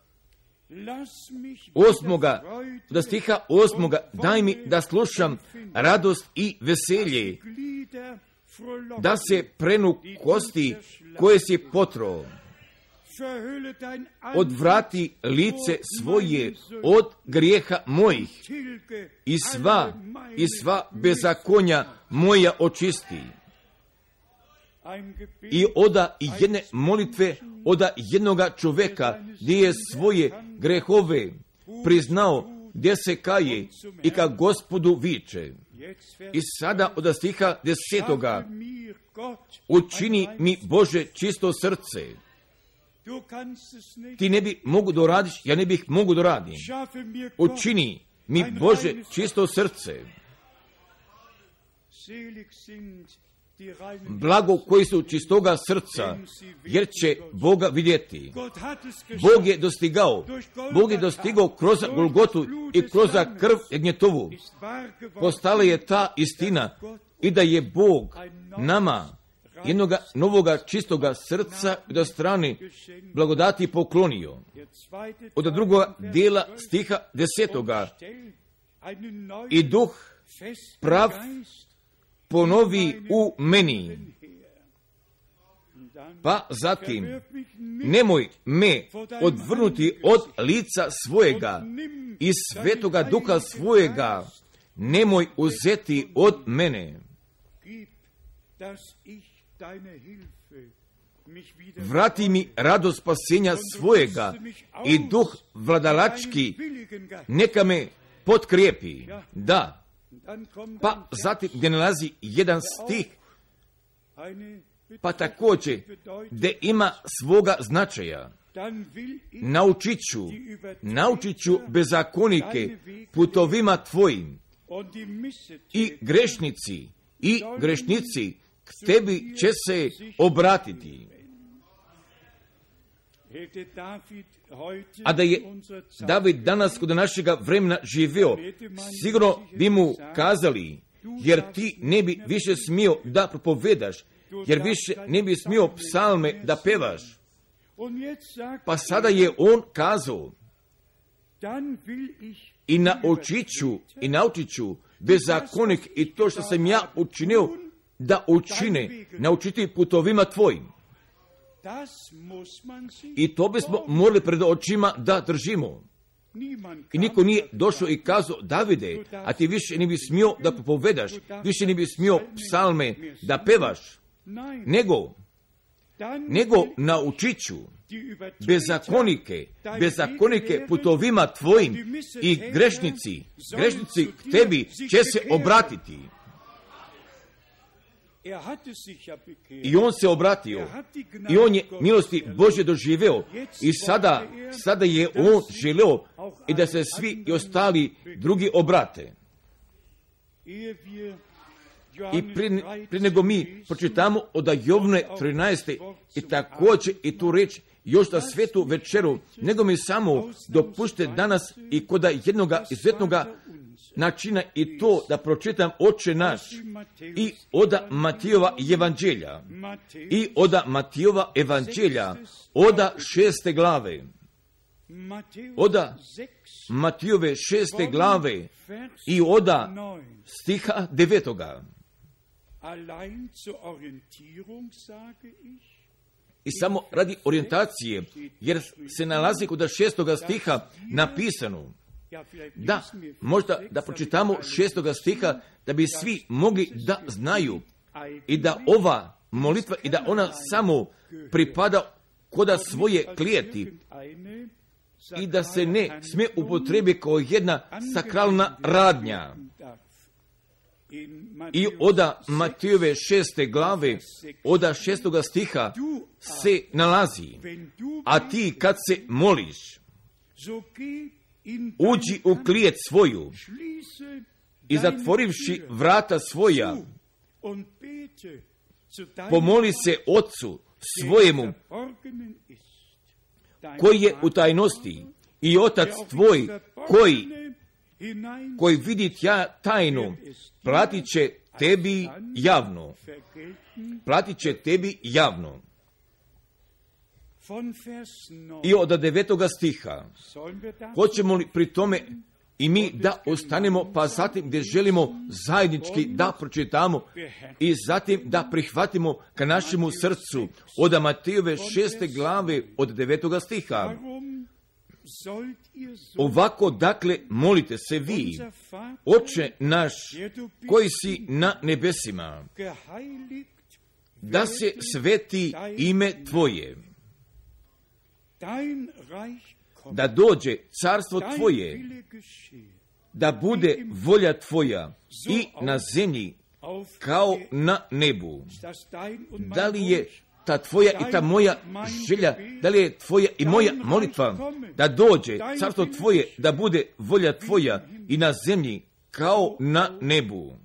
osmoga, od stiha osmoga, daj mi da slušam radost i veselje, da se prenu kosti koje si potro. Odvrati lice svoje od grijeha mojih. I sva, i sva bezakonja moja očisti. I oda jedne molitve, oda jednoga čoveka gdje je svoje grehove priznao, gdje se kaje i ka gospodu viče. I sada od stiha desetoga učini mi Bože čisto srce. Ti ne bi mogu da radiš, ja ne bih mogu da radim. Učini mi Bože čisto srce. Blago koji su čistoga srca, jer će Boga vidjeti. Bog je dostigao, Bog je dostigao kroz Golgotu i kroz krv Jagnjetovu. Postala je ta istina i da je Bog nama jednoga novoga čistoga srca do strane blagodati poklonio. Od drugoga dijela stiha desetoga i duh prav ponovi u meni. Pa zatim, nemoj me odvrnuti od lica svojega i svetoga duha svojega, nemoj uzeti od mene. Vrati mi radost spasenja svojega i duh vladalački, neka me potkrijepi. Da, pa zatim gdje nalazi jedan stih, pa također gdje ima svoga značaja. Naučit ću, naučit ću bezakonike putovima tvojim i grešnici, i grešnici k tebi će se obratiti. A da je David danas kod našega vremena živio, sigurno bi mu kazali, jer ti ne bi više smio da propovedaš, jer više ne bi smio psalme da pevaš. Pa sada je on kazao, i naučit ću, i naučit ću bezakonik i to što sam ja učinio, da učine, naučiti putovima tvojim. I to bismo morali pred očima da držimo. I niko nije došao i kazao, Davide, a ti više ne bi smio da propovedaš, više ne bi smio psalme da pevaš, nego, nego naučit ću bezakonike, bezakonike putovima tvojim i grešnici, grešnici k tebi će se obratiti. I on se obratio. I on je milosti Bože doživeo. I sada, sada je on želeo i da se svi i ostali drugi obrate. I prije, nego mi pročitamo od Jovne 13. i također i tu reč još da svetu večeru, nego mi samo dopušte danas i kod jednoga izuzetnoga načina i to da pročitam oče naš i oda Matijova evanđelja. I oda Matijova evanđelja oda šeste glave. Oda Matijove šeste glave i oda stiha devetoga. I samo radi orijentacije, jer se nalazi kod šestoga stiha napisano, da, možda da pročitamo šestoga stiha, da bi svi mogli da znaju i da ova molitva i da ona samo pripada koda svoje klijeti i da se ne smije upotrebi kao jedna sakralna radnja. I oda Matijove šeste glave, oda šestoga stiha se nalazi. A ti kad se moliš, uđi u klijet svoju i zatvorivši vrata svoja, pomoli se Otcu svojemu koji je u tajnosti i Otac tvoj koji koji vidi tja tajnu, platit će tebi javno. Platit će tebi javno. I od devetoga stiha, hoćemo li pri tome i mi da ostanemo, pa zatim gdje želimo zajednički da pročitamo i zatim da prihvatimo ka našemu srcu od Matejove šeste glave od devetoga stiha. Ovako dakle molite se vi, oče naš koji si na nebesima, da se sveti ime Tvoje, da dođe carstvo Tvoje, da bude volja Tvoja i na zemlji kao na nebu. Da li je ta tvoja i ta moja želja, da li je tvoja i moja molitva da dođe carstvo tvoje, da bude volja tvoja i na zemlji kao na nebu.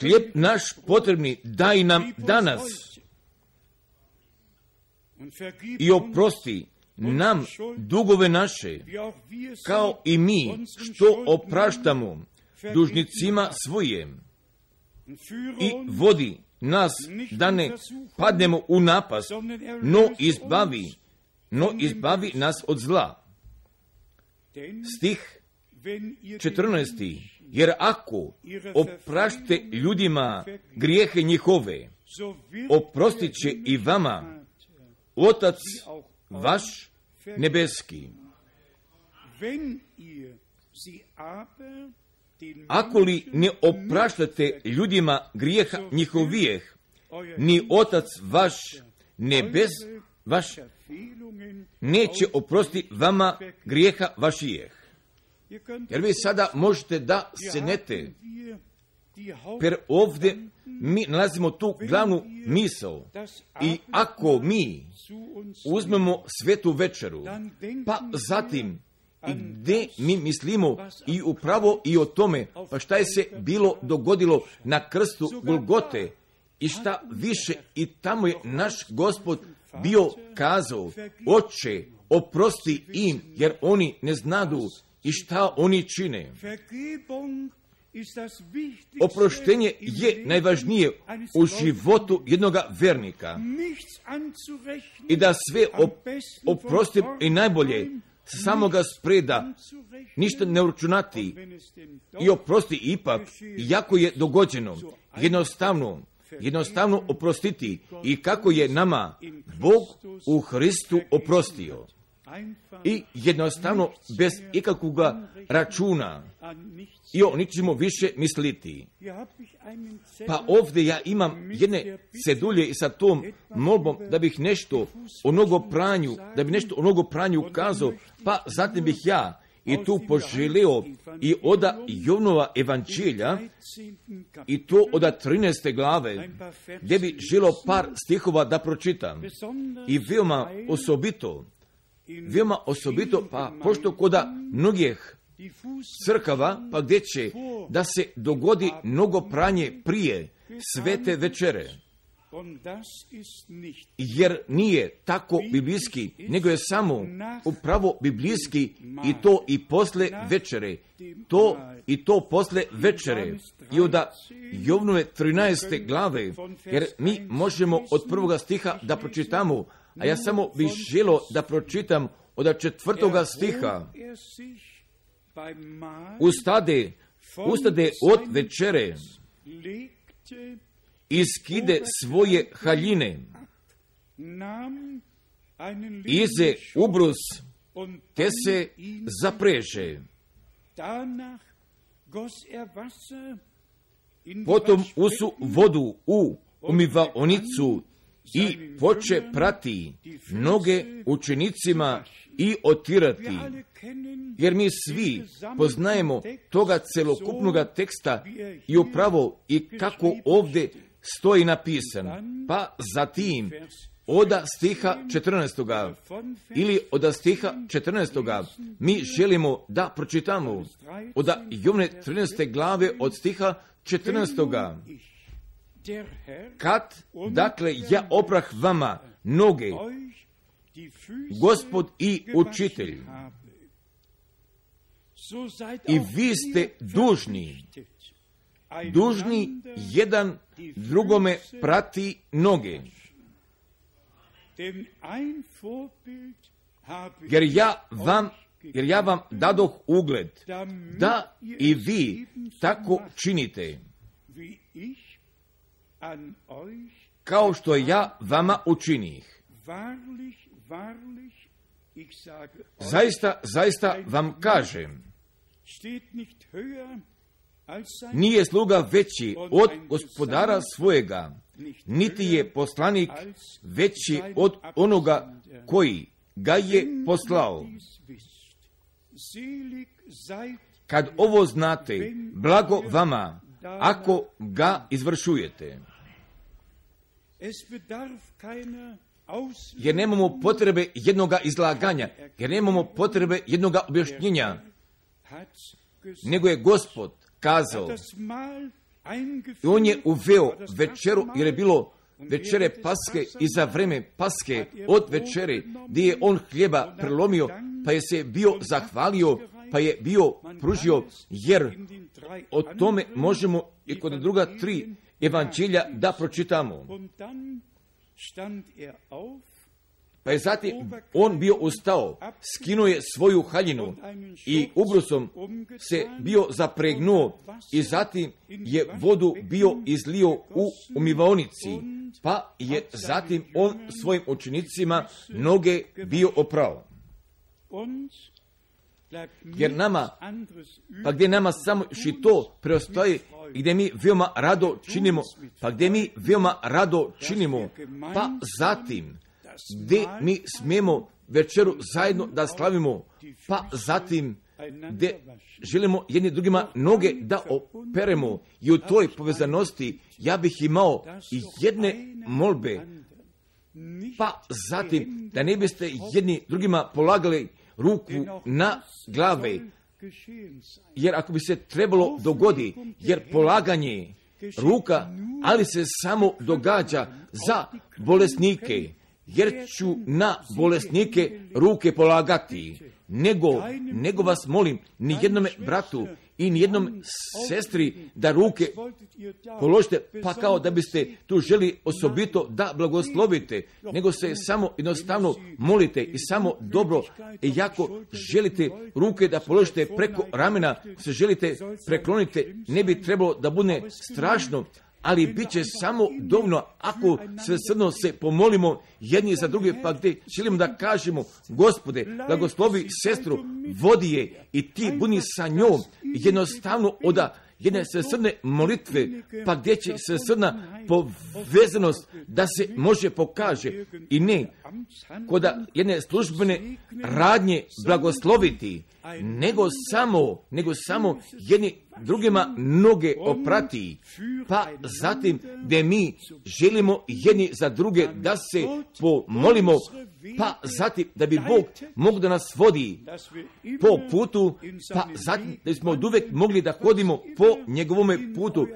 Hlijeb naš potrebni daj nam danas i oprosti nam dugove naše, kao i mi što opraštamo dužnicima svojim i vodi nas da ne padnemo u napas, no izbavi, no izbavi nas od zla. Stih 14. Jer ako oprašte ljudima grijehe njihove, oprostit će i vama Otac vaš nebeski. Ako li ne opraštate ljudima grijeha njihovijeh, ni Otac vaš nebes vaš neće oprosti vama grijeha vašijeh. Jer vi sada možete da se per ovdje mi nalazimo tu glavnu misao i ako mi uzmemo svetu večeru, pa zatim i gdje mi mislimo i upravo i o tome, pa šta je se bilo dogodilo na krstu Golgote i šta više i tamo je naš gospod bio kazao, oče, oprosti im, jer oni ne znadu i šta oni čine. Oproštenje je najvažnije u životu jednoga vernika. I da sve oprosti i najbolje samoga spreda, ništa ne uračunati i oprosti ipak, jako je dogođeno, jednostavno, jednostavno oprostiti i kako je nama Bog u Hristu oprostio. I jednostavno bez ikakvog računa i o ničemu više misliti. Pa ovdje ja imam jedne cedulje i sa tom molbom da bih nešto o nogo pranju, da bi nešto o nogo pranju ukazao, pa zatim bih ja i tu poželio i oda Jovnova evanđelja i to od 13. glave gdje bi želo par stihova da pročitam i veoma osobito veoma osobito pa pošto koda mnogih crkava pa gdje će da se dogodi mnogo pranje prije svete večere jer nije tako biblijski, nego je samo upravo biblijski i to i posle večere. To i to posle večere. I od Jovnove 13. glave, jer mi možemo od prvoga stiha da pročitamo, a ja samo bih želo da pročitam od četvrtoga stiha. Ustade, ustade od večere, iskide svoje haljine, ize ubrus, te se zapreže. Potom usu vodu u umivaonicu i poče prati noge učenicima i otirati. Jer mi svi poznajemo toga celokupnog teksta i upravo i kako ovdje stoji napisan. Pa zatim oda stiha 14. ili oda stiha 14. mi želimo da pročitamo oda Jovne 13. glave od stiha 14. Kad, dakle, ja oprah vama noge, gospod i učitelj, i vi ste dužni, dužni jedan drugome prati noge. Jer ja vam jer ja vam dadoh ugled da i vi tako činite kao što ja vama učinih. Zaista, zaista vam kažem, nije sluga veći od gospodara svojega, niti je poslanik veći od onoga koji ga je poslao. Kad ovo znate, blago vama, ako ga izvršujete. Jer nemamo potrebe jednoga izlaganja, jer nemamo potrebe jednoga objašnjenja, nego je gospod kazao. I on je uveo večeru, jer je bilo večere paske i za vreme paske od večere, gdje je on hljeba prelomio, pa je se bio zahvalio, pa je bio pružio, jer o tome možemo i kod druga tri evanđelja da pročitamo. Pa je zatim on bio ustao, skinuo je svoju haljinu i ubrusom se bio zapregnuo i zatim je vodu bio izlio u umivaonici, pa je zatim on svojim učenicima noge bio oprao. Jer nama, pa gdje nama samo i to preostaje i gdje mi veoma rado činimo, pa gdje mi veoma rado činimo, pa zatim gdje mi smijemo večeru zajedno da slavimo, pa zatim gdje želimo jedni drugima noge da operemo. I u toj povezanosti ja bih imao i jedne molbe, pa zatim da ne biste jedni drugima polagali ruku na glave, jer ako bi se trebalo dogodi, jer polaganje ruka, ali se samo događa za bolesnike, jer ću na bolesnike ruke polagati, nego, nego vas molim, ni jednome bratu i ni jednom sestri da ruke položite, pa kao da biste tu želi osobito da blagoslovite, nego se samo jednostavno molite i samo dobro. I jako želite ruke da položite preko ramena, se želite preklonite, ne bi trebalo da bude strašno, ali bit će samo dovoljno ako sve srno se pomolimo jedni za druge, pa gdje želimo da kažemo, gospode, blagoslovi sestru, vodi je i ti buni sa njom, jednostavno oda jedne srne molitve, pa gdje će srna povezanost da se može pokaže i ne koda jedne službene radnje blagosloviti, nego samo, nego samo jedni drugima noge oprati, pa zatim gdje mi želimo jedni za druge da se pomolimo, pa zatim da bi Bog mogu da nas vodi po putu, pa zatim da smo od uvek mogli da hodimo po njegovome putu.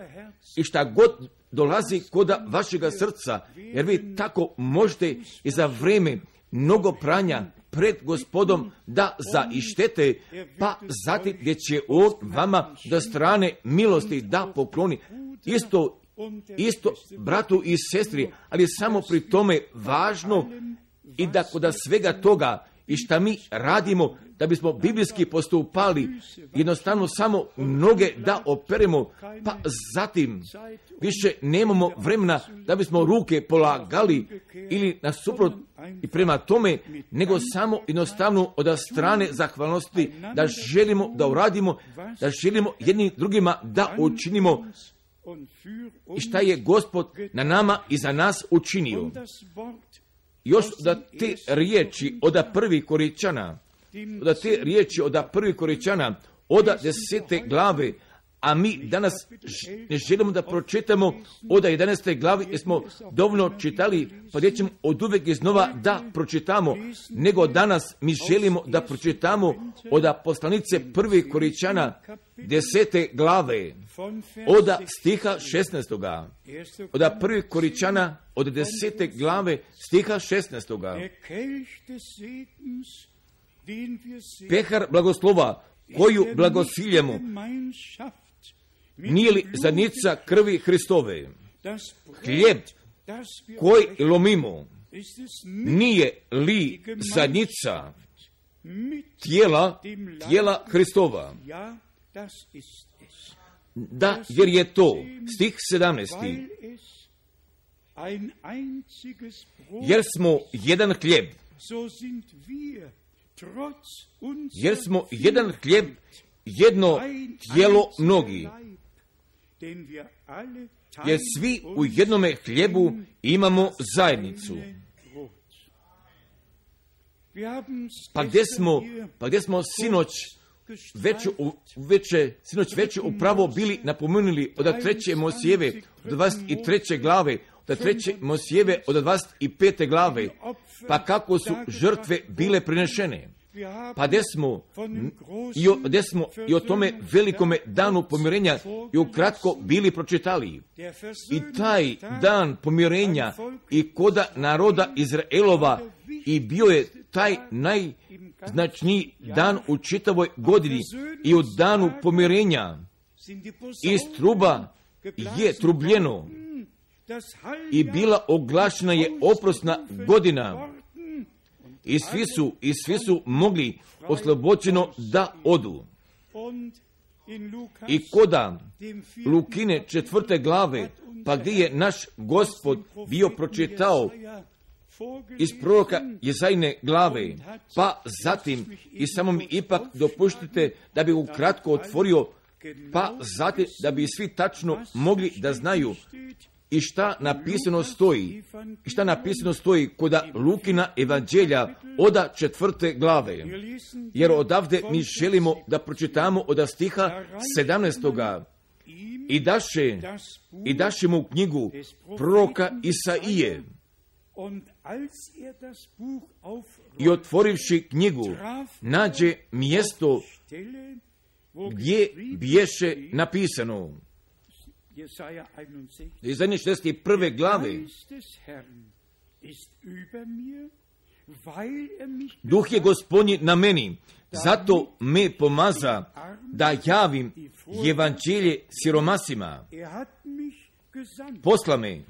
i šta god dolazi koda vašega srca, jer vi tako možete i za vreme mnogo pranja pred gospodom da zaištete, pa zatim gdje će on vama do strane milosti da pokloni. Isto, isto bratu i sestri, ali samo pri tome važno i da kod svega toga i šta mi radimo da bismo biblijski postupali, jednostavno samo noge da operemo, pa zatim više nemamo vremena da bismo ruke polagali ili nasuprot. I prema tome, nego samo jednostavno od strane zahvalnosti da želimo da uradimo, da želimo jednim drugima da učinimo. i šta je gospod na nama i za nas učinio. Još da te riječi od prvi koričana, da te riječi od prvi koričana, od desete glave, a mi danas ne želimo da pročitamo od 11. glavi, jer smo dovoljno čitali, pa gdje ćemo od uvek iznova da pročitamo, nego danas mi želimo da pročitamo od poslanice prvi koričana desete glave, od stiha 16. Od prvi koričana od desete glave stiha 16. Pehar blagoslova koju blagosiljemo nije li zadnica krvi Hristove? Hljeb koji lomimo, nije li zadnica tijela, tijela Hristova? Da, jer je to, stih 17. Jer smo jedan hljeb, jer smo jedan hljeb, jedno tijelo mnogi, jer svi u jednome hljebu imamo zajednicu. Pa gdje smo, pa gdje smo sinoć već, u, veće, sinoć već upravo bili napomenuli od treće Mosijeve, od 23. glave, od treće Mosijeve, od 25. glave, pa kako su žrtve bile prinešene. Pa gdje smo, i o, gdje smo i o tome velikome danu pomirenja i ukratko bili pročitali. I taj dan pomirenja i koda naroda Izraelova i bio je taj najznačniji dan u čitavoj godini i u danu pomirenja. Iz truba je trubljeno i bila oglašena je oprosna godina i svi su, i svi su mogli oslobođeno da odu. I koda Lukine četvrte glave, pa gdje je naš gospod bio pročitao iz proroka Jezajne glave, pa zatim i samo mi ipak dopuštite da bi ukratko otvorio, pa zatim da bi svi tačno mogli da znaju i šta napisano stoji, i šta napisano stoji koda Lukina evanđelja oda četvrte glave. Jer odavde mi želimo da pročitamo od stiha 17. I daše, i daše mu knjigu proroka Isaije. I otvorivši knjigu, nađe mjesto gdje biješe napisano. Izdanje 61. glave. Duh je gospodnji na meni, zato me pomaza da javim evanđelje siromasima. Posla me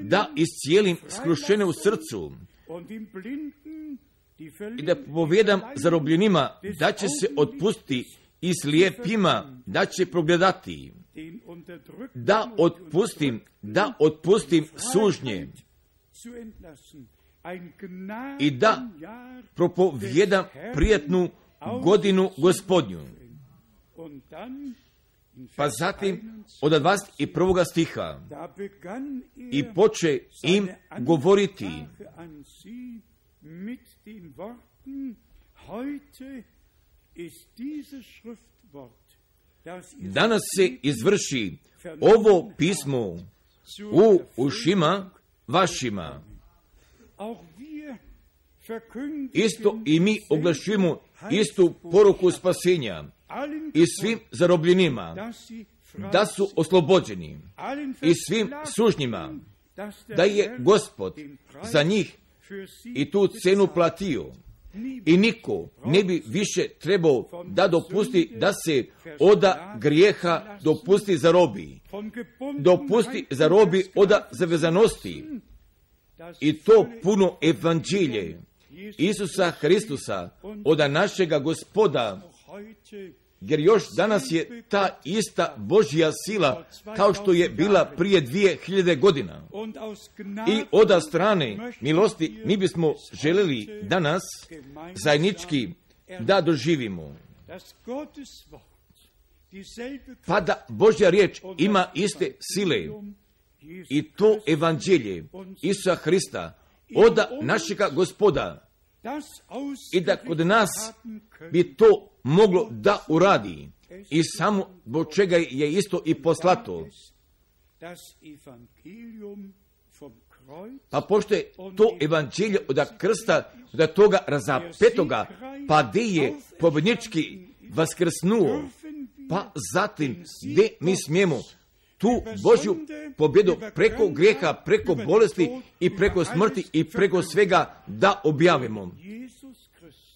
da iscijelim skrušene u srcu i da povjedam zarobljenima da će se otpustiti i slijepima da će progledati da otpustim, da otpustim sužnje i da propovjedam prijatnu godinu gospodnju. Pa zatim od 21. stiha i poče im govoriti Danas se izvrši ovo pismo u ušima vašima. Isto i mi oglašujemo istu poruku spasenja i svim zarobljenima da su oslobođeni i svim sužnjima da je gospod za njih i tu cenu platio i niko ne bi više trebao da dopusti da se oda grijeha dopusti za robi. Dopusti za robi oda zavezanosti. I to puno evanđelje Isusa Hristusa, oda našega gospoda, jer još danas je ta ista Božja sila kao što je bila prije dvije hiljade godina. I oda strane milosti mi bismo željeli danas zajednički da doživimo. Pa da Božja riječ ima iste sile i to evanđelje Isusa Hrista oda našega gospoda i da kod nas bi to moglo da uradi. I samo zbog čega je isto i poslato. Pa pošto je to evanđelje od krsta, od toga razapetoga, pa gdje je pobjednički vaskrsnuo, pa zatim gdje mi smijemo tu Božju pobjedu preko grijeha, preko bolesti i preko smrti i preko svega da objavimo.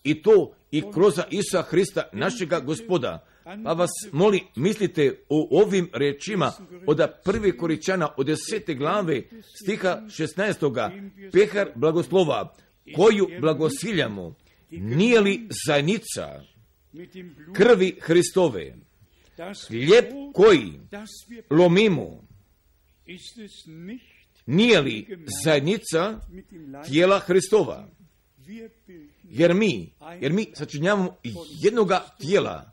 I to i kroz Isusa Hrista, našega gospoda. Pa vas moli, mislite o ovim rečima od prve koričana od desete glave stiha 16. Pehar blagoslova, koju blagosiljamo, nije li zajednica krvi Hristove, hljeb koji lomimo, nije li zajednica tijela Hristova? Jer mi, jer mi sačinjavamo jednoga tijela,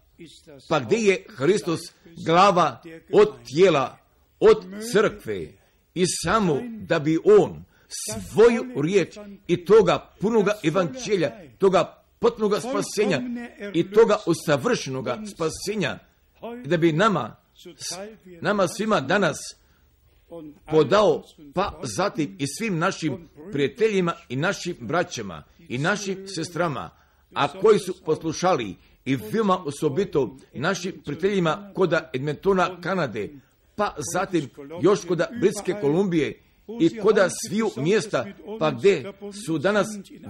pa gdje je Hristos glava od tijela, od crkve? I samo da bi on svoju riječ i toga punoga evanđelja, toga potpunoga spasenja i toga usavršenoga spasenja, da bi nama, nama svima danas podao, pa zatim i svim našim prijateljima i našim braćama i našim sestrama, a koji su poslušali i veoma osobito našim prijateljima koda Edmontona, Kanade, pa zatim još koda Britske Kolumbije i koda sviju mjesta, pa gdje su danas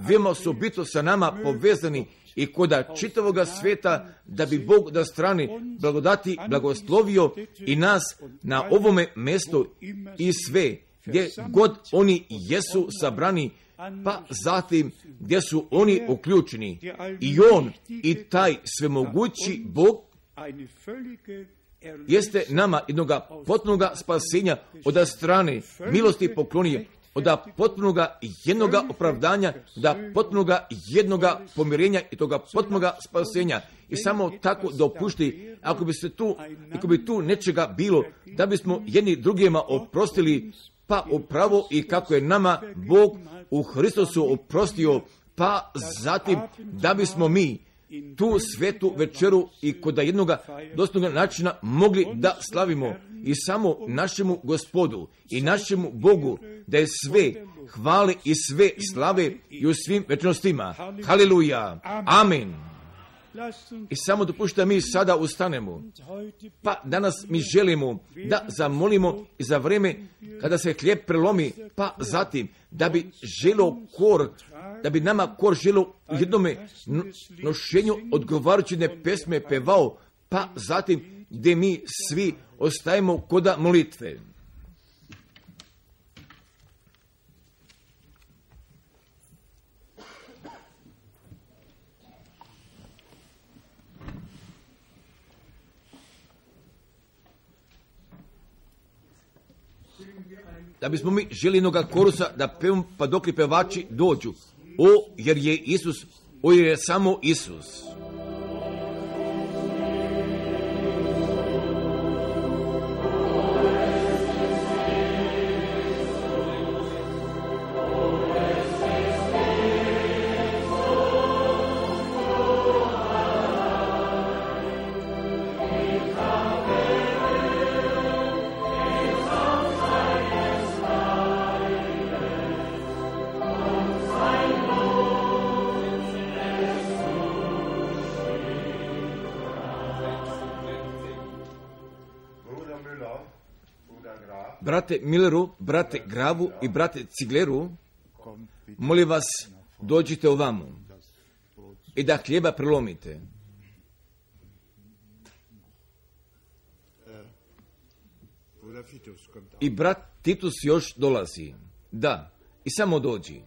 veoma osobito sa nama povezani i koda čitavoga sveta, da bi Bog da strani blagodati blagoslovio i nas na ovome mjestu i sve, gdje god oni jesu sabrani, pa zatim gdje su oni uključeni. I on i taj svemogući Bog jeste nama jednoga potpunoga spasenja od strane milosti poklonije, od potpunoga jednoga opravdanja, da potpunoga jednoga pomirenja i toga potpunoga spasenja. I samo tako dopušti, ako bi se tu, ako bi tu nečega bilo, da bismo jedni drugima oprostili, pa upravo i kako je nama Bog u Hristosu oprostio, pa zatim da bismo mi tu svetu večeru i kod jednoga dostupnog načina mogli da slavimo i samo našemu gospodu i našemu Bogu da je sve hvale i sve slave i u svim večnostima. Haleluja. Amen. I samo dopušta mi sada ustanemo. Pa danas mi želimo da zamolimo i za vreme kada se hljeb prelomi, pa zatim da bi želo kor, da bi nama kor želo u jednome nošenju odgovarajuće pesme pevao, pa zatim gdje mi svi ostajemo koda molitve. Da bismo mi želi jednoga korusa da pevom pa dok li pevači dođu. O, jer je Isus, o, jer je samo Isus. Brate Milleru, brate Gravu i brate Cigleru, molim vas, dođite ovamo i da hljeba prelomite. I brat Titus još dolazi. Da, i samo dođi.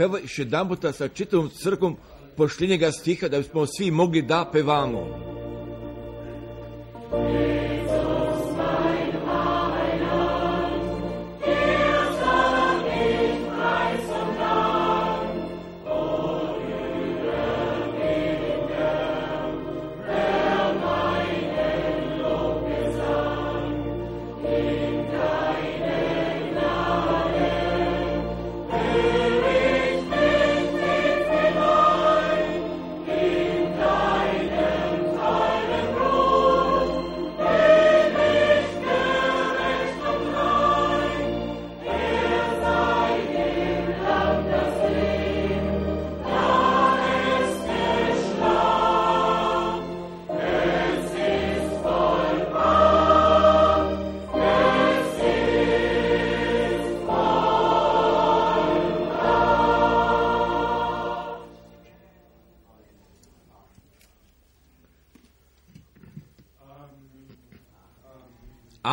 Peva još jedan puta sa čitavom crkom pošljenjega stiha da bismo svi mogli da pevamo.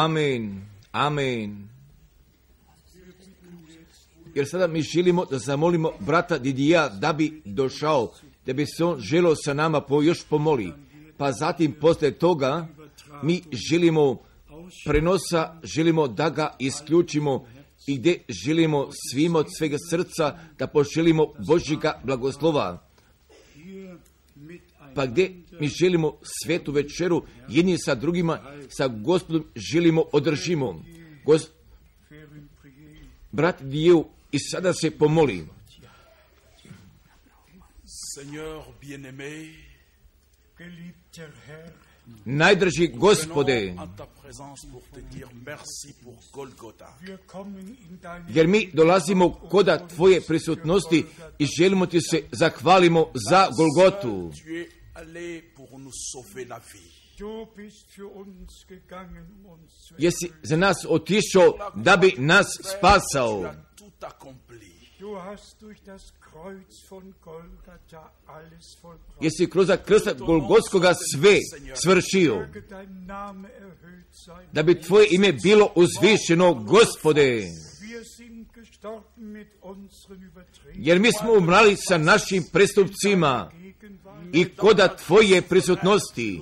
Amen, amen. Jer sada mi želimo da zamolimo brata Didija da bi došao, da bi se on želo sa nama po, još pomoli. Pa zatim posle toga mi želimo prenosa, želimo da ga isključimo i gdje želimo svima od svega srca da poželimo Božjega blagoslova. Pa gdje mi želimo svetu večeru jedni sa drugima, sa gospodom želimo održimo. Gos... Brat Dijev i sada se pomoli. Seigneur bien-aimé, Najdrži gospode, jer mi dolazimo koda tvoje prisutnosti i želimo ti se zahvalimo za Golgotu. Allé pour nous sauver la vie. Jesi za nas otišao da bi nas spasao. Jesi kroz krsta Golgotskoga sve svršio. Da bi tvoje ime bilo uzvišeno, gospode. Jer mi smo umrali sa našim prestupcima. I koda tvoje prisutnosti.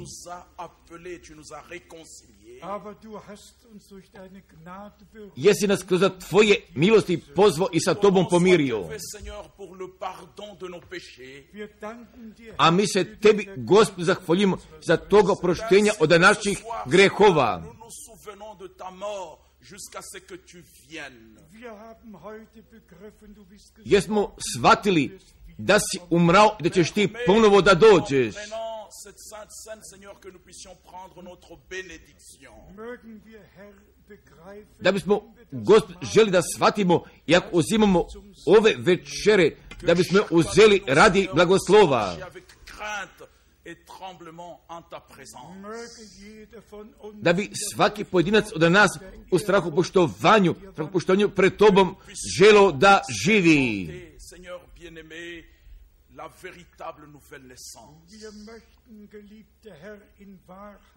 Jesi nas kroz tvoje milosti pozvao i sa tobom pomirio. A mi se tebi, gospod, zahvaljimo za toga proštenja od naših grehova. Jesmo shvatili da si umrao i da ćeš ti ponovo da dođeš. Da bismo, gospod, želi da shvatimo i ako uzimamo ove večere, da bismo uzeli radi blagoslova. Da bi svaki pojedinac od nas u strahu poštovanju, strahu poštovanju pred tobom želo da živi. Bien-aimé, la véritable nouvelle naissance.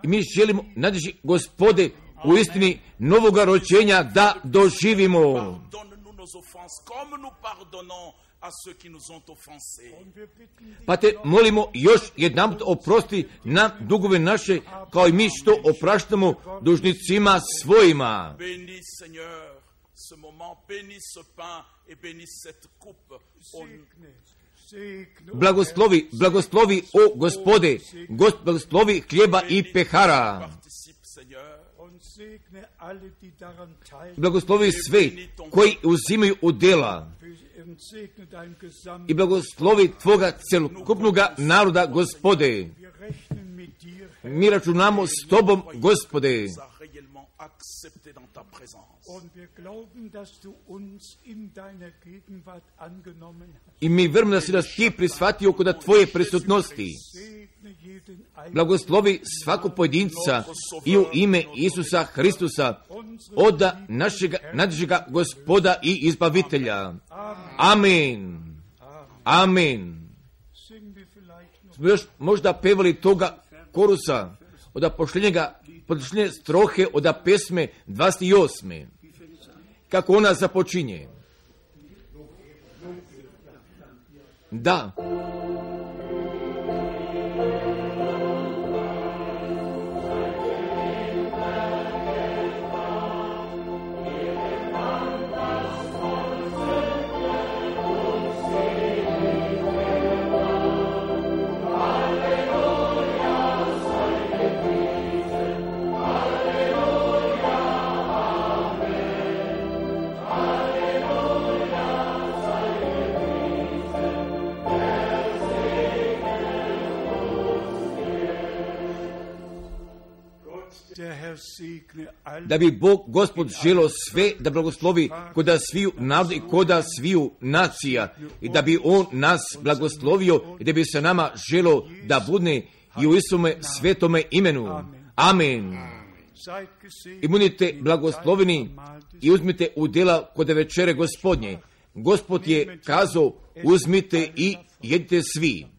I mi želimo, nadježi gospode, u istini novoga rođenja da doživimo. Pardonne-nous nos offenses comme nous pardonnons à ceux qui nous ont offensés. und wir bitten dich, Pa te molimo još jedanput oprosti nam dugove naše, kao i mi što opraštamo dužnicima svojima. Seigneur, ce moment, bénis ce pain et bénis cette coupe. Au Blagoslovi, blagoslovi, o gospode, blagoslovi hljeba i pehara. Blagoslovi sve koji uzimaju u dela i blagoslovi tvoga celokupnoga naroda, gospode. Mi računamo s tobom, gospode. I mi vjerujemo da si nas ti prisvatio kod tvoje prisutnosti. Blagoslovi svakog pojedinca i u ime Isusa Hristusa, oda našega nadžega gospoda i izbavitelja. Vielleicht noch. Smo još možda pevali toga korusa od pošljenjega, pošljenje strohe od pesme 28 kako ona započinje. Da. Da bi Bog, gospod, želo sve da blagoslovi koda sviju naroda i koda sviju nacija i da bi On nas blagoslovio i da bi se nama želo da budne i u Isume svetome imenu. Amen. I budite blagosloveni i uzmite udjela kod večere gospodnje. Gospod je kazao, uzmite i jedite svi.